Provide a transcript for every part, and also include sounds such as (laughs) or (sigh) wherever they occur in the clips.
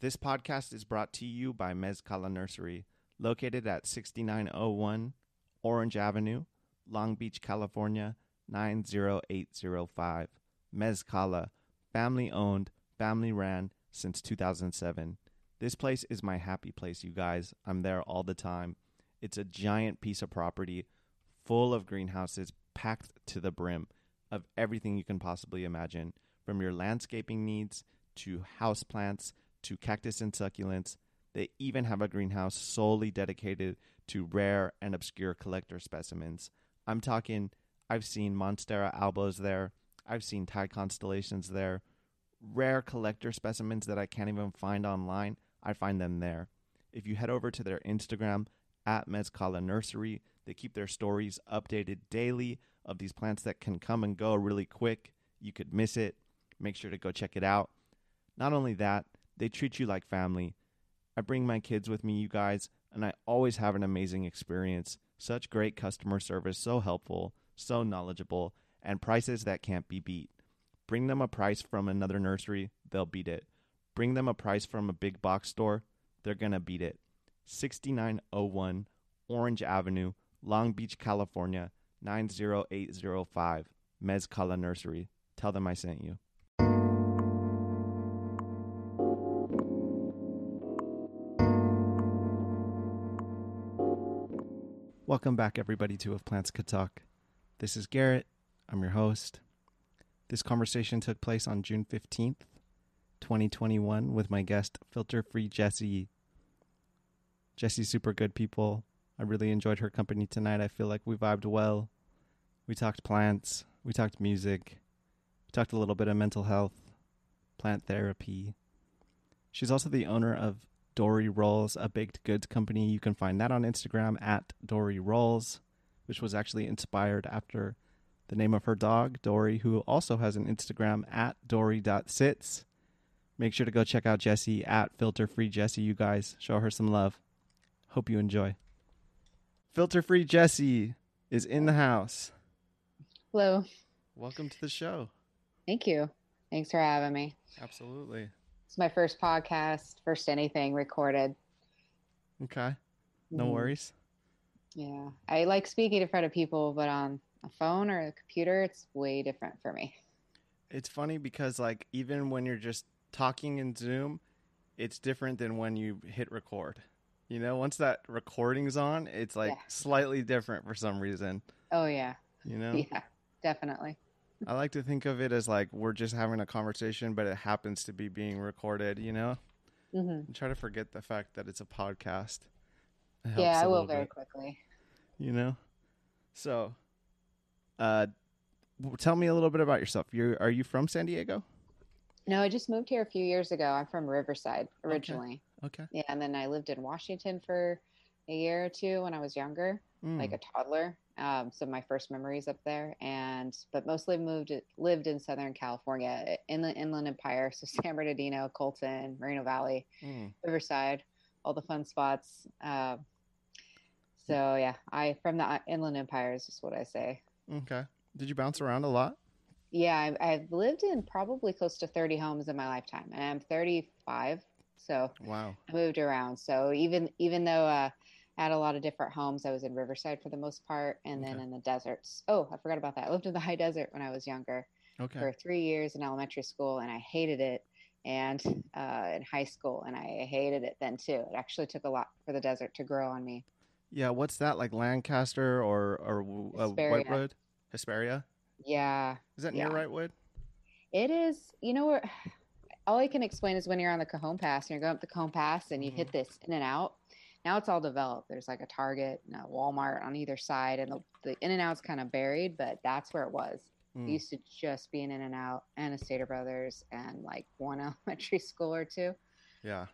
This podcast is brought to you by Mezcala Nursery, located at 6901 Orange Avenue, Long Beach, California 90805. Mezcala, family owned, family ran since 2007. This place is my happy place, you guys. I'm there all the time. It's a giant piece of property full of greenhouses packed to the brim of everything you can possibly imagine, from your landscaping needs to house plants to cactus and succulents. They even have a greenhouse solely dedicated to rare and obscure collector specimens. I'm talking, I've seen Monstera albos there, I've seen Thai constellations there, rare collector specimens that I can't even find online. I find them there. If you head over to their Instagram at Mezcala Nursery, they keep their stories updated daily of these plants that can come and go really quick. You could miss it. Make sure to go check it out. Not only that, they treat you like family. I bring my kids with me, you guys, and I always have an amazing experience. Such great customer service, so helpful, so knowledgeable, and prices that can't be beat. Bring them a price from another nursery, they'll beat it. Bring them a price from a big box store, they're going to beat it. 6901 Orange Avenue, Long Beach, California 90805. Mezcala Nursery. Tell them I sent you. Welcome back, everybody, to If Plants Could Talk. This is Garrett. I'm your host. This conversation took place on June 15th, 2021, with my guest, Filter Free Jessie. Jessie's super good people. I really enjoyed her company tonight. I feel like we vibed well. We talked plants, we talked music, we talked a little bit of mental health, plant therapy. She's also the owner of Dory Rolls, a baked goods company. You can find that on Instagram at Dory Rolls, which was actually inspired after the name of her dog, Dory, who also has an Instagram at Dory.sits. Make sure to go check out Jessie at Filter Free Jessie, you guys. Show her some love. Hope you enjoy. Filter Free Jessie is in the house. Hello. Welcome to the show. Thank you. Thanks for having me. Absolutely. It's my first podcast, first anything recorded. Okay. No Mhm. worries. Yeah. I like speaking in front of people, but on a phone or a computer, it's way different for me. It's funny because like even when you're just talking in Zoom, it's different than when you hit record. You know, once that recording's on, it's like Yeah. slightly different for some reason. Oh, yeah. You know? (laughs) Yeah, definitely. I like to think of it as like we're just having a conversation, but it happens to be being recorded, you know? hmm And try to forget the fact that it's a podcast. It Yeah, I will very bit, quickly. you know? So, uh, tell me a little bit about yourself. You are you from San Diego? No, I just moved here a few years ago. I'm from Riverside originally. Okay. Yeah, and then I lived in Washington for a year or two when I was younger. like Mm, a toddler. Um, so my first memories up there, and but mostly moved lived in Southern California, in the Inland Empire, so (laughs) San Bernardino, Colton, Moreno Valley, mm. Riverside, all the fun spots. Um, so yeah, I from the uh, Inland Empire is just what I say. Okay. Did you bounce around a lot? Yeah, I've, I've lived in probably close to 30 homes in my lifetime, and I'm 35, so Wow. I moved around. So even even though uh, I had a lot of different homes, I was in Riverside for the most part, and then in the deserts. Oh, I forgot about that. I lived in the high desert when I was younger Okay. for three years in elementary school, and I hated it. And uh, in high school, and I hated it then too. It actually took a lot for the desert to grow on me. Yeah. What's that like? Lancaster or or uh, Hesperia. Wrightwood? Hesperia. Yeah, Is that near Yeah. Wrightwood? it is. You know where? (sighs) All I can explain is when you're on the Cajon Pass and you're going up the Cajon Pass and you hit this in and out. Now it's all developed. There's like a Target and a Walmart on either side, and the, the in and out's kind of buried, but that's where it was. Mm. It used to just be an in and out and a Stater Brothers and like one (laughs) elementary school or two. Yeah.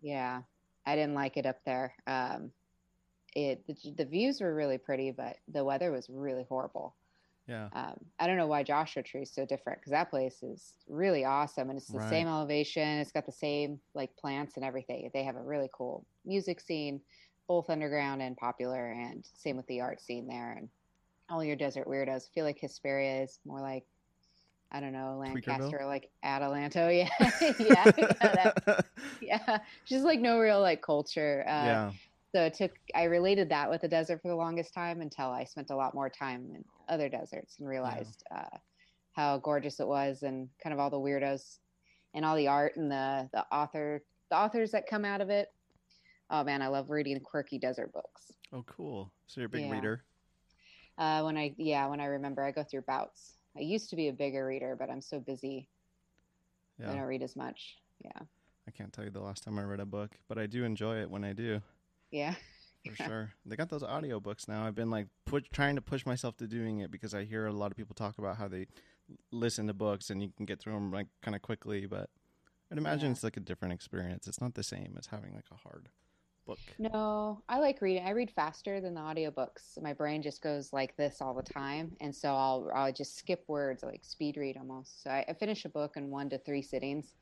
Yeah, I didn't like it up there. Um, it the, the views were really pretty, but the weather was really horrible. Yeah. Um, I don't know why Joshua Tree is so different because that place is really awesome and it's the Right. same elevation. It's got the same like plants and everything. They have a really cool music scene, both underground and popular, and same with the art scene there. And all your desert weirdos feel like Hesperia is more like I don't know Lancaster, or like Adelanto. (laughs) Yeah, yeah, yeah, (laughs) yeah. just like no real like culture. Uh, yeah. So it took, I related that with the desert for the longest time until I spent a lot more time in other deserts and realized uh, how gorgeous it was and kind of all the weirdos and all the art and the, the author, the authors that come out of it. Oh man, I love reading quirky desert books. Oh, cool. So you're a big Yeah. reader. Uh, when I, yeah, when I remember, I go through bouts. I used to be a bigger reader, but I'm so busy. Yeah. I don't read as much. Yeah. I can't tell you the last time I read a book, but I do enjoy it when I do. Yeah. For sure. They got those audiobooks now. I've been like trying to push myself to doing it because I hear a lot of people talk about how they listen to books and you can get through them like kind of quickly, but I'd imagine Yeah. it's like a different experience. It's not the same as having like a hard book. No, I like reading. I read faster than the audiobooks. My brain just goes like this all the time, and so I'll I'll just skip words, like speed read almost. So I, I finish a book in one to three sittings.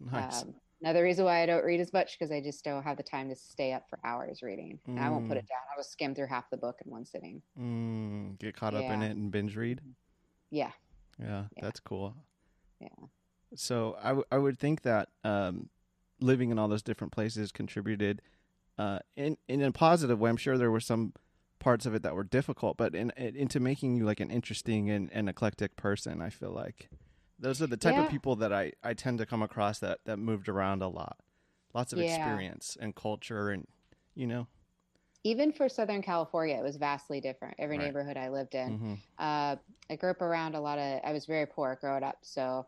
Nice. Um, another reason why I don't read as much because I just don't have the time to stay up for hours reading. And I won't put Mm. it down. I'll just skim through half the book in one sitting. mm, get caught up in it and binge read. Yeah, Yeah, Yeah. that's cool. yeah, So I, w- I would think that um, living in all those different places contributed uh, in in a positive way. I'm sure there were some parts of it that were difficult, but in, in into making you like an interesting and, and eclectic person. I feel like those are the type of people that I, I tend to come across that that moved around a lot, lots of Yeah. experience and culture, and you know. even for Southern California, it was vastly different. Every Right. neighborhood I lived in. hmm uh, I grew up around a lot of. I was very poor growing up, so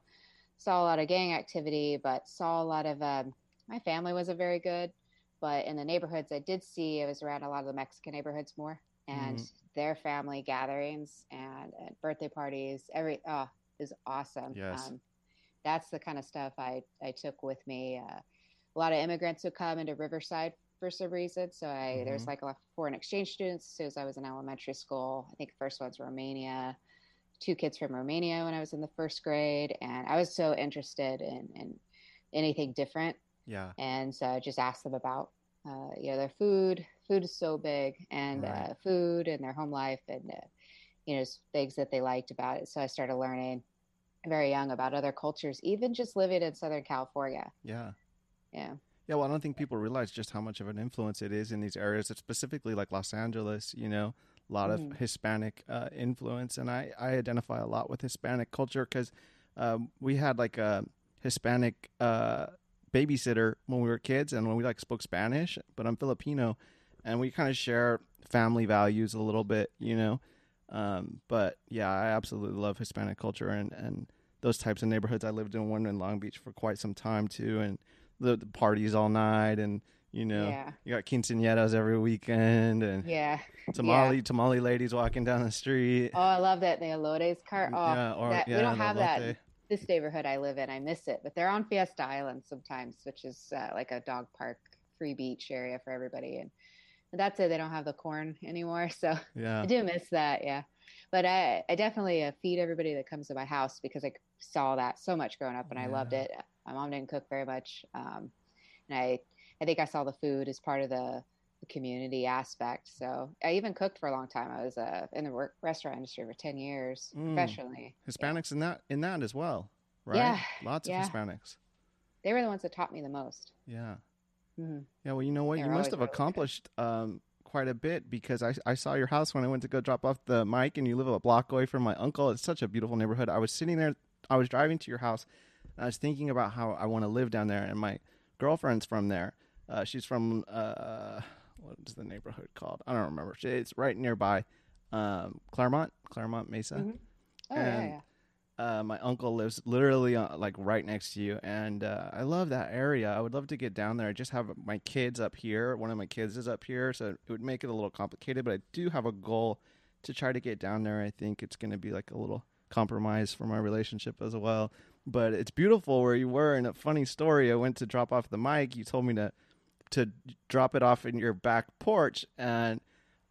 saw a lot of gang activity, but saw a lot of. Um, my family wasn't very good, but in the neighborhoods I did see, I was around a lot of the Mexican neighborhoods more, and Mhm. their family gatherings and, and birthday parties. Every oh, was awesome. Yes. Um, that's the kind of stuff I I took with me. Uh, a lot of immigrants who come into Riverside for some reason. So I there's Mhm. like a lot of foreign exchange students. As soon as I was in elementary school, I think the first one's Romania, two kids from Romania when I was in the first grade, and I was so interested in in anything different, Yeah. and so I just asked them about uh, you know their food. Food is so big, and Right. uh, food and their home life, and uh, you know things that they liked about it. So I started learning very young about other cultures, even just living in Southern California. Yeah. Yeah. Yeah, well, I don't think people realize just how much of an influence it is in these areas, it's specifically like Los Angeles, you know, a lot Mhm. of Hispanic uh, influence. And I, I identify a lot with Hispanic culture because um, we had like a Hispanic uh, babysitter when we were kids and when we like spoke Spanish, but I'm Filipino and we kind of share family values a little bit, you know. Um, but yeah, I absolutely love Hispanic culture and, and those types of neighborhoods. I lived in one in Long Beach for quite some time too. And the, the parties all night and you know Yeah. you got quinceañeras every weekend and Yeah. tamale tamale ladies walking down the street Oh, I love that the elotes cart. Oh, yeah or that, yeah we don't have that. This neighborhood I live in, I miss it. But they're on Fiesta Island sometimes, which is uh, like a dog park, free beach area for everybody. And that's it. They don't have the corn anymore, (laughs) so yeah I do miss that. Yeah, but I I definitely uh, feed everybody that comes to my house because I saw that so much growing up, and I loved it. My mom didn't cook very much, um, and I I think I saw the food as part of the, the community aspect. So I even cooked for a long time. I was uh, in the work, restaurant industry for ten years Mm. professionally. hispanics in that in that as well right Yeah, lots yeah. of hispanics They were the ones that taught me the most. yeah hmm yeah well you know what you must have accomplished um quite a bit because I, I saw your house when I went to go drop off the mic and you live a block away from my uncle. It's such a beautiful neighborhood. I was sitting there, I was driving to your house, and I was thinking about how I want to live down there. And my girlfriend's from there. Uh, she's from uh, what is the neighborhood called? I don't remember. It's right nearby um, Clairemont, Clairemont Mesa. Mhm. Oh And- yeah, yeah. Uh, my uncle lives literally uh, like right next to you, and uh, I love that area. I would love to get down there. I just have my kids up here. One of my kids is up here, so it would make it a little complicated. But I do have a goal to try to get down there. I think it's going to be like a little compromise for my relationship as well. But it's beautiful where you were. And a funny story: I went to drop off the mic. You told me to to drop it off in your back porch, and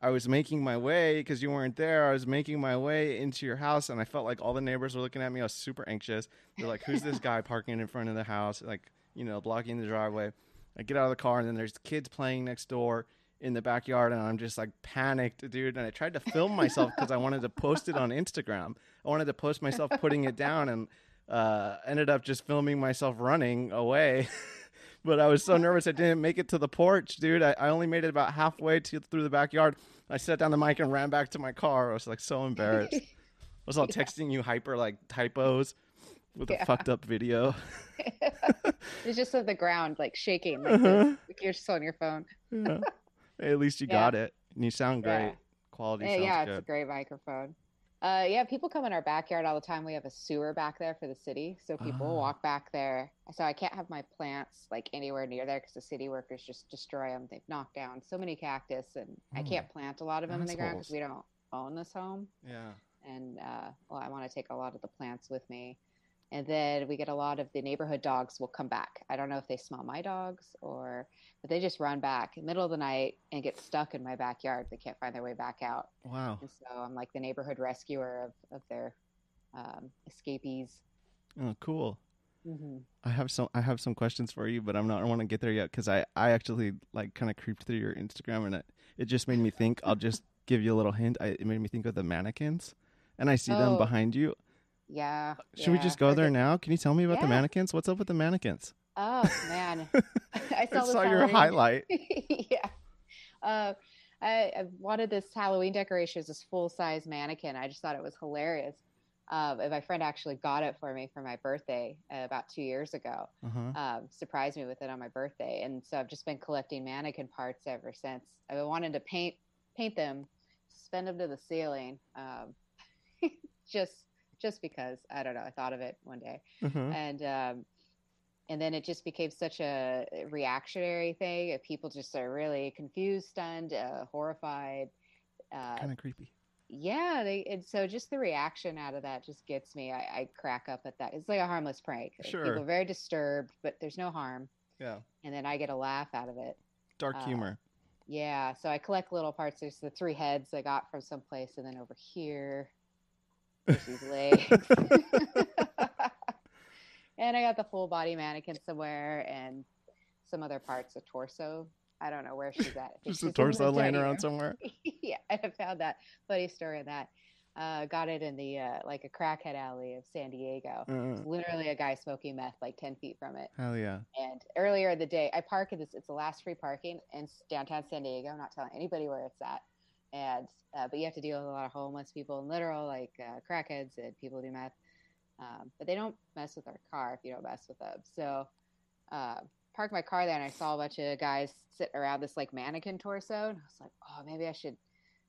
I was making my way because you weren't there. I was making my way into your house, and I felt like all the neighbors were looking at me. I was super anxious. They're like, "Who's this guy parking in front of the house? Like, you know, blocking the driveway?" I get out of the car, and then there's kids playing next door in the backyard, and I'm just like panicked, dude. And I tried to film myself because I wanted to post it on Instagram. I wanted to post myself putting it down, and uh, ended up just filming myself running away. (laughs) but I was so nervous I didn't make it to the porch, dude. I, I only made it about halfway to through the backyard. I set down the mic and ran back to my car. I was like so embarrassed. (laughs) I was all texting you hyper like typos with a fucked up video. (laughs) it's just at the ground, like shaking, like, Uh-huh. like you're just on your phone. Yeah. (laughs) At least you Yeah. got it. And you sound great. Yeah. Quality Yeah, sounds yeah, it's a great microphone. Uh, yeah, people come in our backyard all the time. We have a sewer back there for the city, so people Ah. walk back there. So I can't have my plants like anywhere near there because the city workers just destroy them. They've knocked down so many cactus, and I Oh, can't plant a lot of them in the ground because we don't own this home. Yeah. And uh, well, I want to take a lot of the plants with me. And then we get a lot of the neighborhood dogs will come back. I don't know if they smell my dogs or, but they just run back in the middle of the night and get stuck in my backyard. They can't find their way back out. Wow. And so I'm like the neighborhood rescuer of, of their um, escapees. Oh, cool. hmm I have some I have some questions for you, but I'm not I want to get there yet because I I actually like kind of creeped through your Instagram and it it just made me think. I'll just give you a little hint. I, it made me think of the mannequins, and I see them Oh, behind you. Yeah. Should we just go there now? Can you tell me about the mannequins? What's up with the mannequins? Oh man, I (laughs) I saw, this saw your highlight. (laughs) yeah. Uh, I, I wanted this Halloween decoration as this full size mannequin. I just thought it was hilarious. Um, and my friend actually got it for me for my birthday uh, about two years ago. Uh-huh. Um, surprised me with it on my birthday, and so I've just been collecting mannequin parts ever since. I've been wanting to paint paint them, suspend them to the ceiling, um, (laughs) just just because I don't know. I thought of it one day Uh-huh. and um, and then it just became such a reactionary thing. People just are really confused, stunned, uh, horrified. Uh, Kind of creepy. yeah, they and so just the reaction out of that just gets me. I, I crack up at that. It's like a harmless prank. Sure. People are very disturbed, but there's no harm, Yeah. and then I get a laugh out of it. Dark Uh, humor. Yeah, so I collect little parts. There's the three heads I got from someplace, and then over here, these legs. (laughs) and I got the full body mannequin somewhere, and some other parts of torso. I don't know where she's at. (laughs) Just she's a torso laying around somewhere. (laughs) yeah, I found that funny story of that. Uh, got it in the uh, like a crackhead alley of San Diego. Uh, It's literally a guy smoking meth like ten feet from it. hell yeah. And earlier in the day, I park in this. It's the last free parking in downtown San Diego. I'm not telling anybody where it's at. And uh, but you have to deal with a lot of homeless people and literal like uh, crackheads and people who do meth. Um, but they don't mess with our car if you don't mess with them. So uh, parked my car there, and I saw a bunch of guys sitting around this like mannequin torso, and I was like, oh, maybe I should.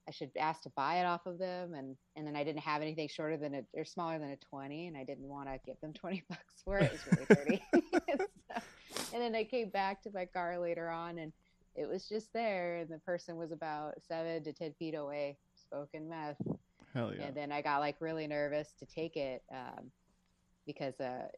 I should ask to buy it off of them, and and then I didn't have anything shorter than a or smaller than a twenty, and I didn't want to give them twenty bucks for it. It was really dirty. (laughs) So- and then I came back to my car later on, and it was just there, and the person was about seven to ten feet away, smoking meth. Hell yeah. And then I got like really nervous to take it um, because, uh,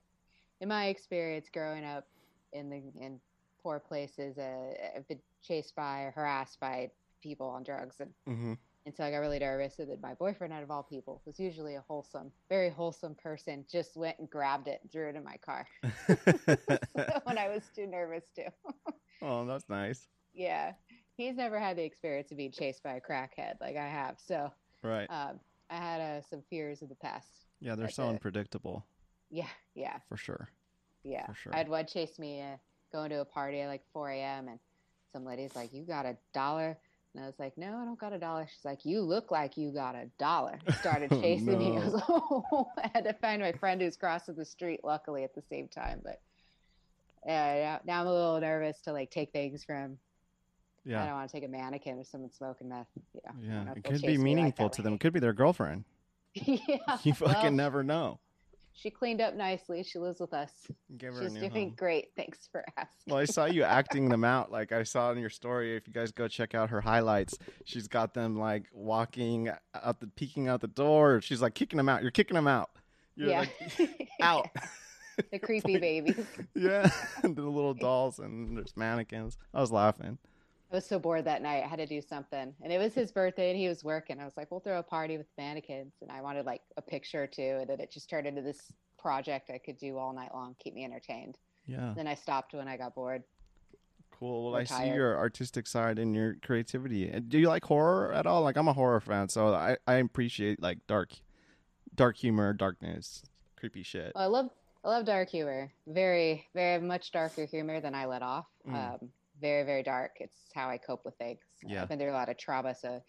in my experience growing up in the in poor places, uh, I've been chased by or harassed by people on drugs, and hmm and so I got really nervous. And then my boyfriend, out of all people, was usually a wholesome, very wholesome person, just went and grabbed it and threw it in my car (laughs) (laughs) when I was too nervous to. oh, that's nice. Yeah, he's never had the experience of being chased by a crackhead like I have, so Right. um, I had uh, some fears of the past. yeah, they're that's so unpredictable Yeah, yeah, for sure. yeah. For sure. I had one chase me uh, going to a party at like 4 a.m. and some lady's like, "You got a dollar?" And I was like, "No, I don't got a dollar." She's like, "You look like you got a dollar." (laughs) Started Oh, chasing me. (laughs) I was like, "Oh!" (laughs) I had to find my friend who's crossing the street. Luckily, at the same time, but yeah, now I'm a little nervous to like take things from. I don't want to take a mannequin or someone smoking meth. Yeah, Yeah. It could be chase me like meaningful to way. them. It could be their girlfriend. (laughs) (laughs) yeah, You fucking well, never know. She cleaned up nicely. She lives with us. Give her She's doing home. great. Thanks for asking. Well, I saw you acting them out. (laughs) Like I saw in your story. If you guys go check out her highlights, she's got them like walking out the, peeking out the door. She's like kicking them out. You're kicking them out. You're yeah. like out. the creepy babies. yeah, the little dolls and there's mannequins. I was laughing. I was so bored that night. I had to do something. And it was his birthday and he was working. I was like, we'll throw a party with mannequins. And I wanted like a picture or two. And then it just turned into this project I could do all night long, keep me entertained. Yeah, Then I stopped when I got bored. cool. Well, I see your artistic side and your creativity. And Do you like horror at all? Like I'm a horror fan, so I I appreciate like dark, dark humor, darkness, creepy shit. Well, I love I love dark humor. Very, very much darker humor than I let off. Mm. Um, very, very dark. It's how I cope with things. Yeah. I've been through a lot of trauma, so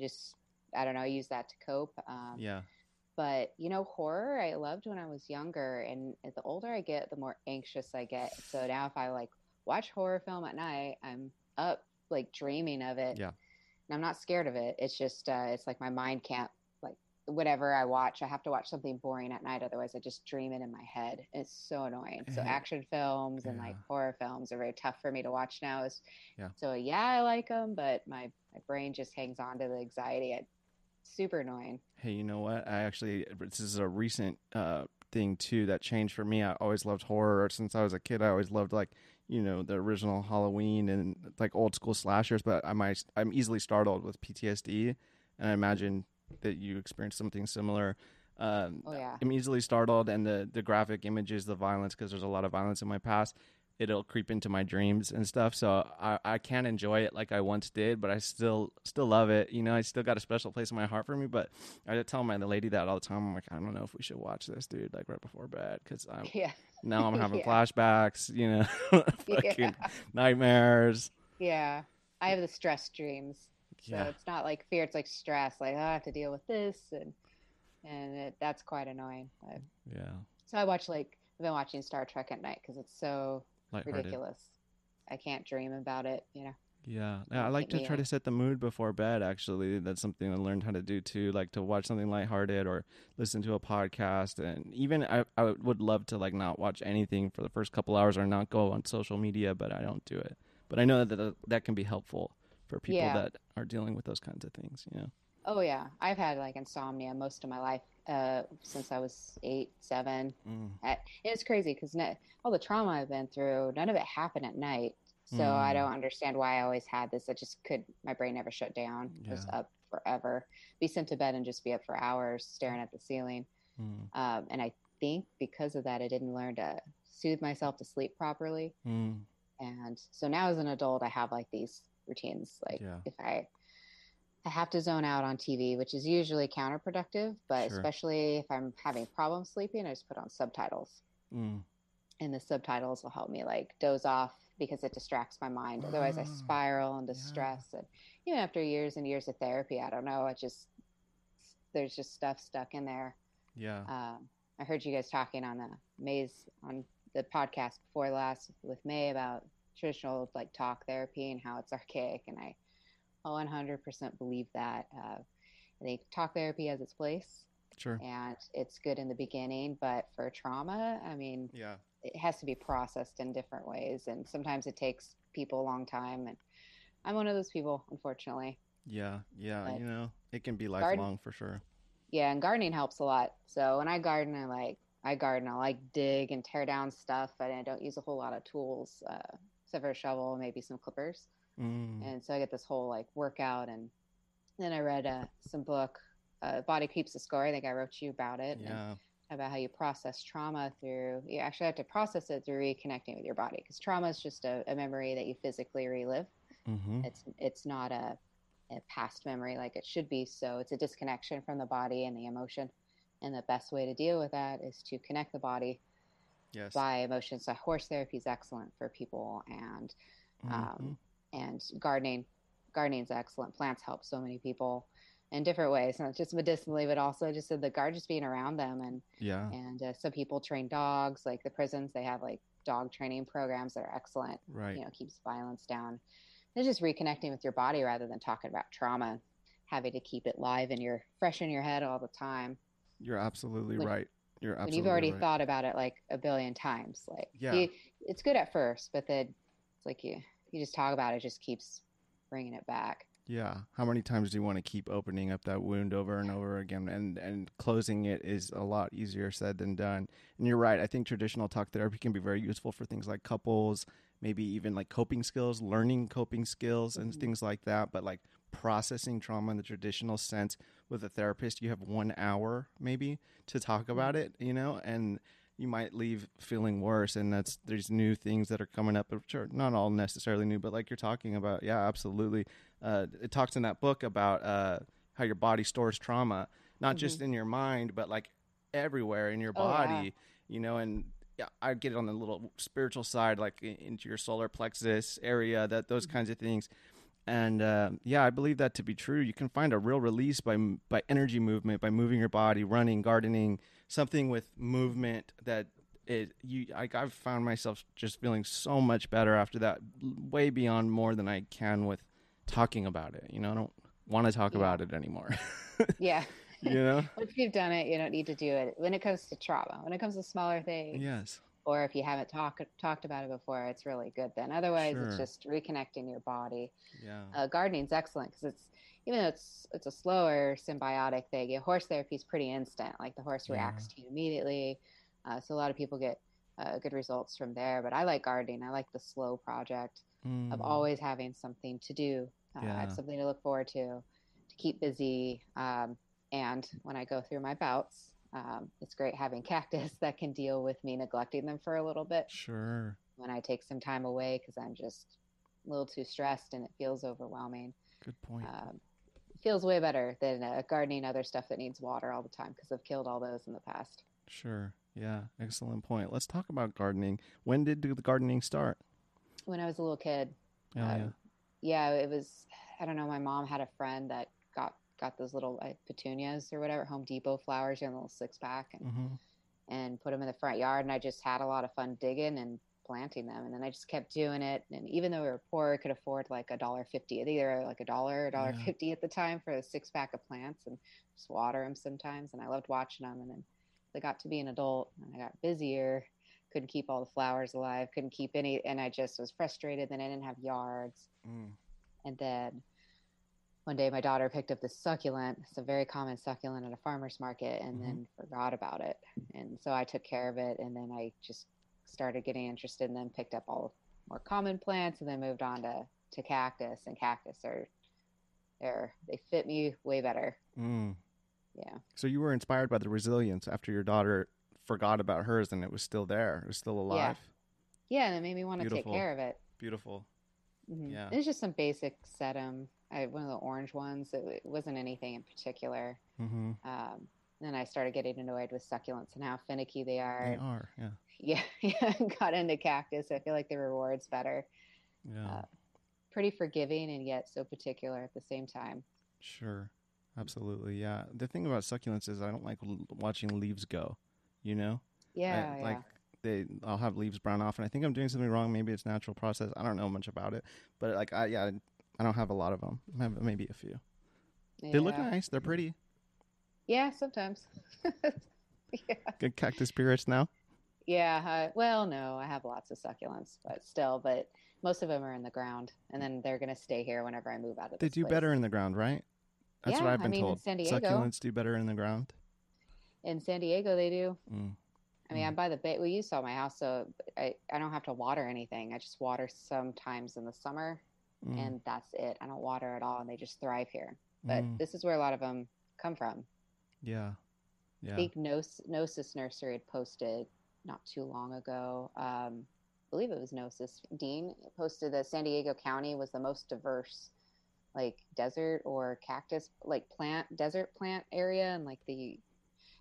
just I don't know, use that to cope. Um, Yeah. But you know, horror I loved when I was younger, and the older I get, the more anxious I get. So now, if I like watch horror film at night, I'm up like dreaming of it. Yeah. And I'm not scared of it. It's just uh, it's like my mind can't whatever I watch. I have to watch something boring at night, otherwise I just dream it in my head. It's so annoying. So action films and like horror films are very tough for me to watch now. Is Yeah. so yeah, I like them, but my my brain just hangs on to the anxiety. It's super annoying. Hey, you know what? I actually this is a recent uh thing too that changed for me. I always loved horror since I was a kid. I always loved like you know the original Halloween and like old school slashers. But I'm I'm easily startled with PTSD, and I imagine that you experienced something similar. Um, Oh yeah. I'm easily startled, and the the graphic images, the violence, because there's a lot of violence in my past. It'll creep into my dreams and stuff. So I, I can't enjoy it like I once did, but I still still love it. You know, I still got a special place in my heart for me. But I tell my the lady that all the time. I'm like, I don't know if we should watch this, dude, like right before bed, because I'm Yeah. now I'm having (laughs) Yeah. flashbacks. You know, (laughs) fucking Yeah. nightmares. Yeah. I have the stress dreams. So Yeah, it's not like fear, it's like stress. Like, oh, I have to deal with this and and it, that's quite annoying. But, yeah, so I watch like I've been watching Star Trek at night because it's so ridiculous. I can't dream about it, you know. Yeah, yeah. I like to try to set the mood before bed. Actually, that's something I learned how to do too. Like to watch something lighthearted or listen to a podcast, and even I, I would love to like not watch anything for the first couple hours or not go on social media, but I don't do it. But I know that that, that can be helpful for people Yeah. that are dealing with those kinds of things. You know. Oh yeah, I've had like insomnia most of my life uh, since I was eight, seven. Mm. I, it's crazy because all the trauma I've been through, none of it happened at night. So I Mm. don't understand why I always had this. I just could, my brain never shut down. Just Yeah. up forever. Be sent to bed and just be up for hours staring at the ceiling. Mm. Um, and I think because of that, I didn't learn to soothe myself to sleep properly. Mm. And so now as an adult, I have like these routines. Like Yeah. if I, I have to zone out on TV, which is usually counterproductive, but Sure. especially if I'm having problems sleeping, I just put on subtitles Mm. and the subtitles will help me like doze off because it distracts my mind. Otherwise, I Ah, spiral into yeah. stress. And even after years and years of therapy, I don't know. I just there's just stuff stuck in there. Yeah. Um, I heard you guys talking on the Maze on the podcast before last with May about traditional like talk therapy and how it's archaic, and I 100% believe that. Uh, I think talk therapy has its place Sure. and it's good in the beginning, but for trauma, I mean, Yeah. it has to be processed in different ways and sometimes it takes people a long time and i'm one of those people unfortunately Yeah. Yeah. But you know, it can be garden- lifelong for sure. yeah and gardening helps a lot so when i garden i like i garden i like dig and tear down stuff and i don't use a whole lot of tools uh, except for a shovel maybe some clippers Mm. and so i get this whole like workout and then i read uh, some book uh, body keeps the score i think i wrote you about it and Yeah. about how you process trauma through you actually have to process it through reconnecting with your body because trauma is just a, a memory that you physically relive Mm-hmm. it's it's not a, a past memory like it should be so it's a disconnection from the body and the emotion and the best way to deal with that is to connect the body Yes. by emotion so horse therapy is excellent for people and Mhm. um, and gardening gardening is excellent plants help so many people in different ways not just medicinally but also just in the garden just being around them and yeah. and uh, some people train dogs like the prisons they have like dog training programs that are excellent Right. you know keeps violence down it's just reconnecting with your body rather than talking about trauma having to keep it live and you're fresh in your head all the time You're absolutely when- right. You're absolutely you've already right. thought about it like a billion times like Yeah. you, it's good at first but then it's like you you just talk about it, it just keeps bringing it back Yeah. How many times do you want to keep opening up that wound over and over again? And and closing it is a lot easier said than done. And you're right. I think traditional talk therapy can be very useful for things like couples, maybe even like coping skills, learning coping skills and Mhm. things like that. But like processing trauma in the traditional sense with a therapist, you have one hour maybe to talk about it, you know, and you might leave feeling worse and that's there's new things that are coming up which are not all necessarily new but like you're talking about yeah absolutely uh, it talks in that book about uh, how your body stores trauma not just in your mind but like everywhere in your Oh, yeah. body you know and yeah, I get it on the little spiritual side, like into your solar plexus area, that those kinds of things. And uh, yeah, I believe that to be true. You can find a real release by by energy movement, by moving your body, running, gardening, something with movement that it you like I've found myself just feeling so much better after that, way beyond more than I can with talking about it. You know, I don't want to talk Yeah. about it anymore. (laughs) Yeah. you know? (laughs) Once you've done it, you don't need to do it. When it comes to trauma, when it comes to smaller things, yes. Or if you haven't talked talked about it before, it's really good. Then otherwise, Sure. it's just reconnecting your body. Yeah. Uh, gardening's excellent because it's even though it's it's a slower symbiotic thing. Yeah, horse therapy is pretty instant. Like the horse Yeah. reacts to you immediately. Uh, so a lot of people get uh, good results from there. But I like gardening. I like the slow project of Mm. always having something to do. Uh, I have something to look forward to, to keep busy. Um, and when I go through my bouts, um, it's great having (laughs) cactus that can deal with me neglecting them for a little bit Sure. when I take some time away because I'm just a little too stressed and it feels overwhelming. Good point. Um, feels way better than uh, gardening other stuff that needs water all the time because I've killed all those in the past. Sure. Yeah. Excellent point. Let's talk about gardening. When did the gardening start? When I was a little kid, Oh, yeah. Um, yeah, it was. I don't know. My mom had a friend that got those little uh, petunias or whatever, Home Depot flowers in a little six pack, and hmm and put them in the front yard. And I just had a lot of fun digging and planting them. And then I just kept doing it. And even though we were poor, I could afford like a dollar fifty, either like a dollar or a dollar Yeah. fifty at the time for a six pack of plants, and just water them sometimes. And I loved watching them. And then I got to be an adult, and I got busier. Couldn't keep all the flowers alive. Couldn't keep any, and I just was frustrated. Then I didn't have yards. Mm. And then one day my daughter picked up this succulent. It's a very common succulent at a farmer's market and Mhm. then forgot about it. And so I took care of it and then I just started getting interested and then picked up all more common plants and then moved on to, to cactus and cactus are they're they fit me way better. Mm. Yeah. So you were inspired by the resilience after your daughter forgot about hers and it was still there. It was still alive. Yeah, yeah and it made me want to take care of it. Beautiful. Mhm. Yeah. It's just some basic sedum. I one of the orange ones. It, it wasn't anything in particular. Mm-hmm. Um, then I started getting annoyed with succulents and how finicky they are. They are. Yeah. Yeah, (laughs) yeah. Got into cactus. I feel like the rewards better. Yeah. Uh, Pretty forgiving and yet so particular at the same time. Sure. Absolutely. Yeah. The thing about succulents is I don't like l- watching leaves go. You know. I- Yeah, yeah. Like they, I'll have leaves brown off, and I think I'm doing something wrong. Maybe it's natural process. I don't know much about it, but like I, yeah, I don't have a lot of them. I have maybe a few. They look nice. They're pretty. Yeah, sometimes. (laughs) yeah, Good cactus spirits now. yeah. Uh, well, no, I have lots of succulents, but still, but most of them are in the ground, and then they're gonna stay here whenever I move out of. They do place. better in the ground, right? That's what I've I been mean, in told. San Diego. Succulents do better in the ground. in San Diego. They do. Mm. I mean, Mm. I'm by the bay. Well, you saw my house, so I, I don't have to water anything. I just water sometimes in the summer, Mm. and that's it. I don't water at all, and they just thrive here. But Mm. this is where a lot of them come from. Yeah. Yeah. I think Gnos- Gnosis Nursery had posted not too long ago. Um, I believe it was Gnosis. Dean posted that San Diego County was the most diverse, like desert or cactus, like plant desert plant area, and like the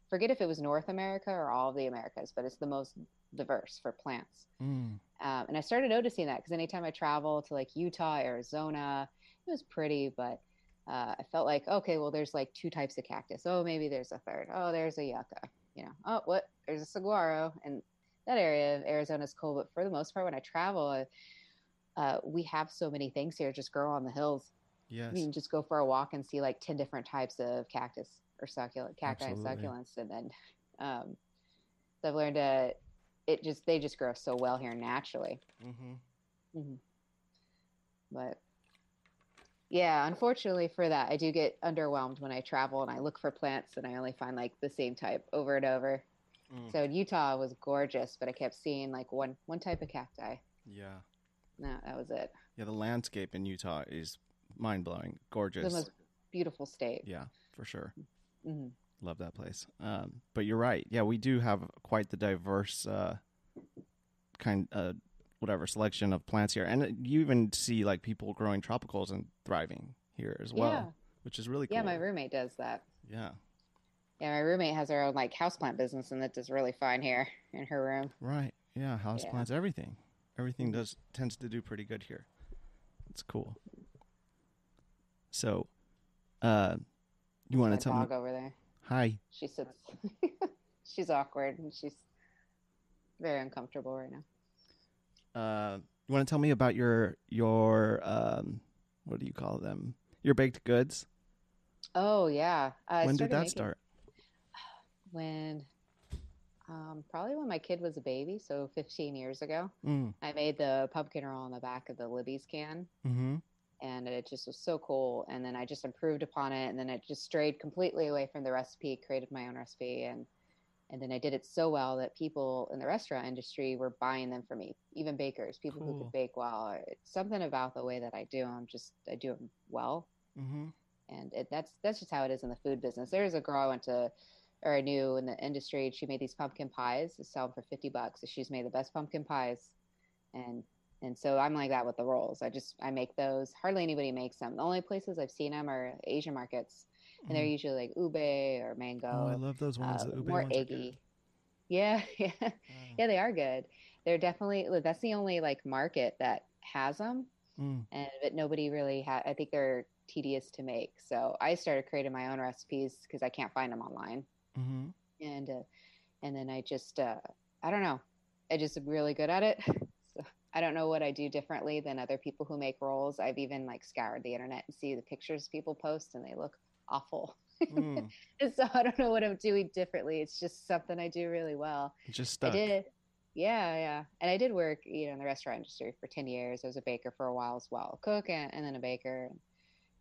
forget if it was North America or all of the Americas, but it's the most diverse for plants. Mm. Um, and I started noticing that because anytime I travel to like Utah, Arizona, it was pretty, but uh, I felt like, okay, well, there's like two types of cactus. Oh, maybe there's a third. Oh, there's a yucca. You know, oh, what? There's a saguaro. And that area of Arizona is cool. But for the most part, when I travel, uh, we have so many things here just grow on the hills. Yes. You can just go for a walk and see like 10 different types of cactus or succulent, cacti and Absolutely. succulents. And then um, so I've learned to, it just, they just grow so well here naturally. mm-hmm. hmm But yeah, unfortunately for that, I do get underwhelmed when I travel and I look for plants and I only find like the same type over and over. Mm. So in Utah was gorgeous, but I kept seeing like one one type of cacti. Yeah. No, that was it. Yeah. The landscape in Utah is mind blowing, gorgeous, The most beautiful state. Yeah, for sure. hmm Love that place. Um, but you're right. Yeah, we do have quite the diverse uh, kind, uh, whatever selection of plants here, and uh, you even see like people growing tropicals and thriving here as well, yeah, which is really cool. yeah. My roommate does that. Yeah. Yeah, my roommate has her own like houseplant business, and that does really fine here (laughs) in her room. Right. Yeah. houseplants, Yeah. everything. Everything does tends to do pretty good here. It's cool. So, uh, you want to tell me? over there? Hi. She sits. (laughs) she's awkward and she's very uncomfortable right now. Uh, you want to tell me about your your um, what do you call them? Your baked goods. Oh yeah. I when did that making- start? (sighs) When, um, probably when my kid was a baby, so 15 years ago. Mm. I made the pumpkin roll on the back of the Libby's can, Mm-hmm. And it just was so cool. And then I just improved upon it, and then it just strayed completely away from the recipe. Created my own recipe, and and then I did it so well that people in the restaurant industry were buying them for me, even bakers, people who could bake well. It's something about the way that I do them. Just I do them well, Mm-hmm. and it, that's that's just how it is in the food business. There's a girl I went to, or I knew in the industry. She made these pumpkin pies. Sell them for fifty bucks. She's made the best pumpkin pies, and and so I'm like that with the rolls. I just I make those. Hardly anybody makes them. The only places I've seen them are Asian markets, and they're usually like ube or mango. Mm. oh, I love those ones. uh, more ones eggy. Yeah, (laughs) yeah, Wow. yeah. They are good. They're definitely that's the only like market that has them Mm. and but nobody really had i think they're tedious to make so i started creating my own recipes because i can't find them online Mm-hmm. and uh, and then i just uh, i don't know i just am really good at it (laughs) i don't know what i do differently than other people who make rolls i've even like scoured the internet and see the pictures people post and they look awful Mm. and (laughs) so i don't know what i'm doing differently it's just something i do really well Just stuck. I did. Yeah, yeah. And I did work, you know, in the restaurant industry for 10 years. I was a baker for a while as well, a cook and, and then a baker.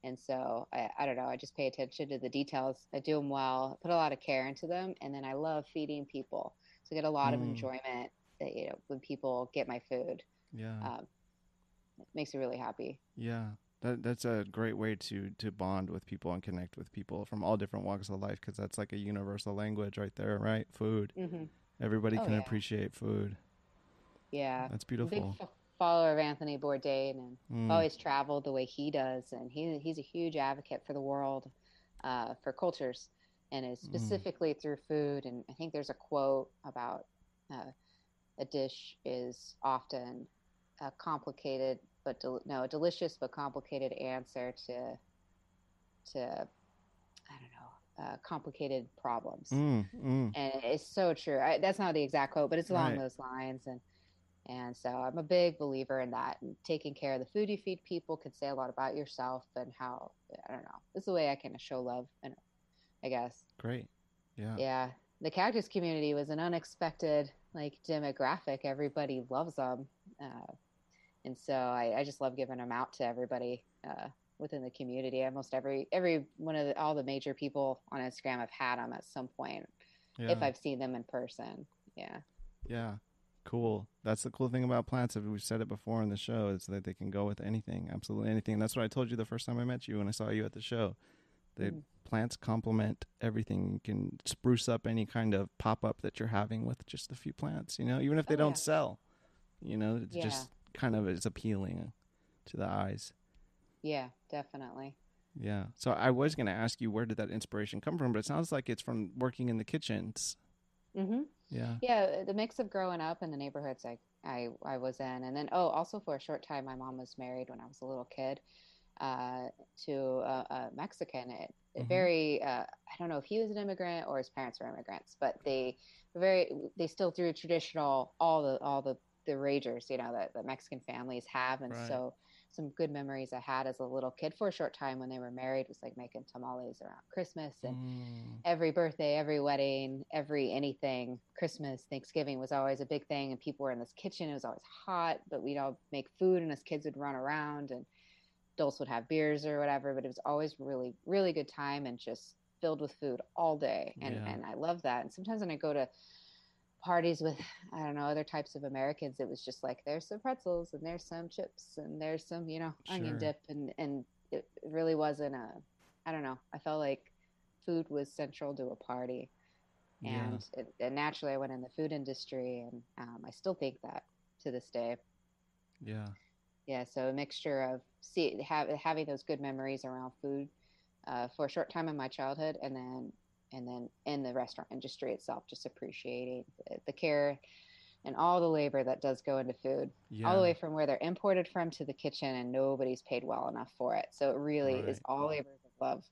And so I, I don't know, I just pay attention to the details. I do them well, put a lot of care into them. And then I love feeding people. So I get a lot of Mm. enjoyment that, you know, when people get my food. Yeah. Um, it makes me really happy. Yeah, that that's a great way to to bond with people and connect with people from all different walks of life because that's like a universal language right there, right? Food. hmm Everybody Oh, can yeah. appreciate food. Yeah. That's big beautiful. f- follower of Anthony Bourdain and Mm. always traveled the way he does, and he he's a huge advocate for the world, uh, for cultures, and is Mm. specifically through food. And I think there's a quote about uh, a dish is often a complicated but del- no, a delicious but complicated answer to to I don't know uh, complicated problems Mm, mm. and it's so true. I, that's not the exact quote, but it's along Right. those lines. And and so I'm a big believer in that. And taking care of the food you feed people can say a lot about yourself and how I don't know. It's the way I can show love, and I guess Great. Yeah. yeah. The cactus community was an unexpected like demographic. Everybody loves them, uh, and so I, I just love giving them out to everybody uh, within the community. Almost every every one of the, all the major people on Instagram have had them at some point Yeah. if I've seen them in person. Yeah. Yeah. Cool. That's the cool thing about plants. If we've said it before in the show, is that they can go with anything, absolutely anything. That's what I told you the first time I met you when I saw you at the show. The Mm. plants complement everything. You can spruce up any kind of pop up that you're having with just a few plants. You know, even if they Oh, don't yeah. sell. You know, it's Yeah. just kind of is appealing to the eyes. Yeah, definitely. Yeah. So I was going to ask you where did that inspiration come from, but it sounds like it's from working in the kitchens. Mm-hmm. Yeah. Yeah, the mix of growing up in the neighborhoods I, I I was in, and then oh, also for a short time, my mom was married when I was a little kid uh, to a, a Mexican. It, Mhm. very uh, I don't know if he was an immigrant or his parents were immigrants, but they very they still threw traditional all the all the the ragers you know that, that Mexican families have, and Right. so some good memories I had as a little kid for a short time when they were married was like making tamales around Christmas and Mm. every birthday, every wedding, every anything, Christmas, Thanksgiving was always a big thing. And people were in this kitchen. It was always hot, but we'd all make food and us kids would run around and adults would have beers or whatever. But it was always really, really good time and just filled with food all day. And, Yeah. and I love that. And sometimes when I go to parties with, I don't know, other types of Americans, it was just like, there's some pretzels and there's some chips and there's some, you know, onion dip. And, and it really wasn't a, I don't know. I felt like food was central to a party Yeah. and, it, and naturally i went in the food industry and um, i still think that to this day Yeah. yeah so a mixture of see have, having those good memories around food uh, for a short time in my childhood and then and then in the restaurant industry itself, just appreciating the, the care and all the labor that does go into food, Yeah. all the way from where they're imported from to the kitchen, and nobody's paid well enough for it. So it really is all labor of love,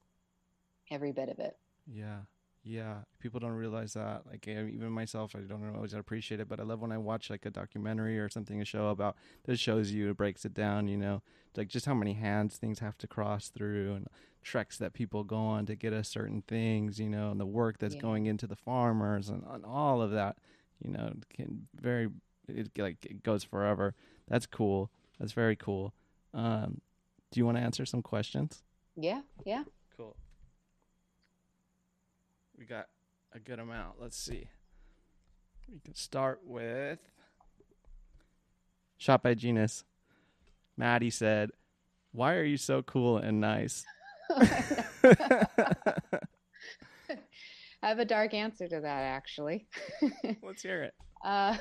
every bit of it. Yeah. Yeah. People don't realize that. Like even myself, I don't always appreciate it, but I love when I watch like a documentary or something, a show about that shows you, it breaks it down, you know, like just how many hands things have to cross through and treks that people go on to get us certain things, you know, and the work that's Yeah. going into the farmers and, and all of that, you know, can very, it like it goes forever. That's cool. That's very cool. Um, do you want to answer some questions? Yeah, yeah. Cool. We got a good amount. Let's see. We can start with Shot by Genus. Maddie said, Why are you so cool and nice? (laughs) I have a dark answer to that, actually. (laughs) Let's hear it. uh,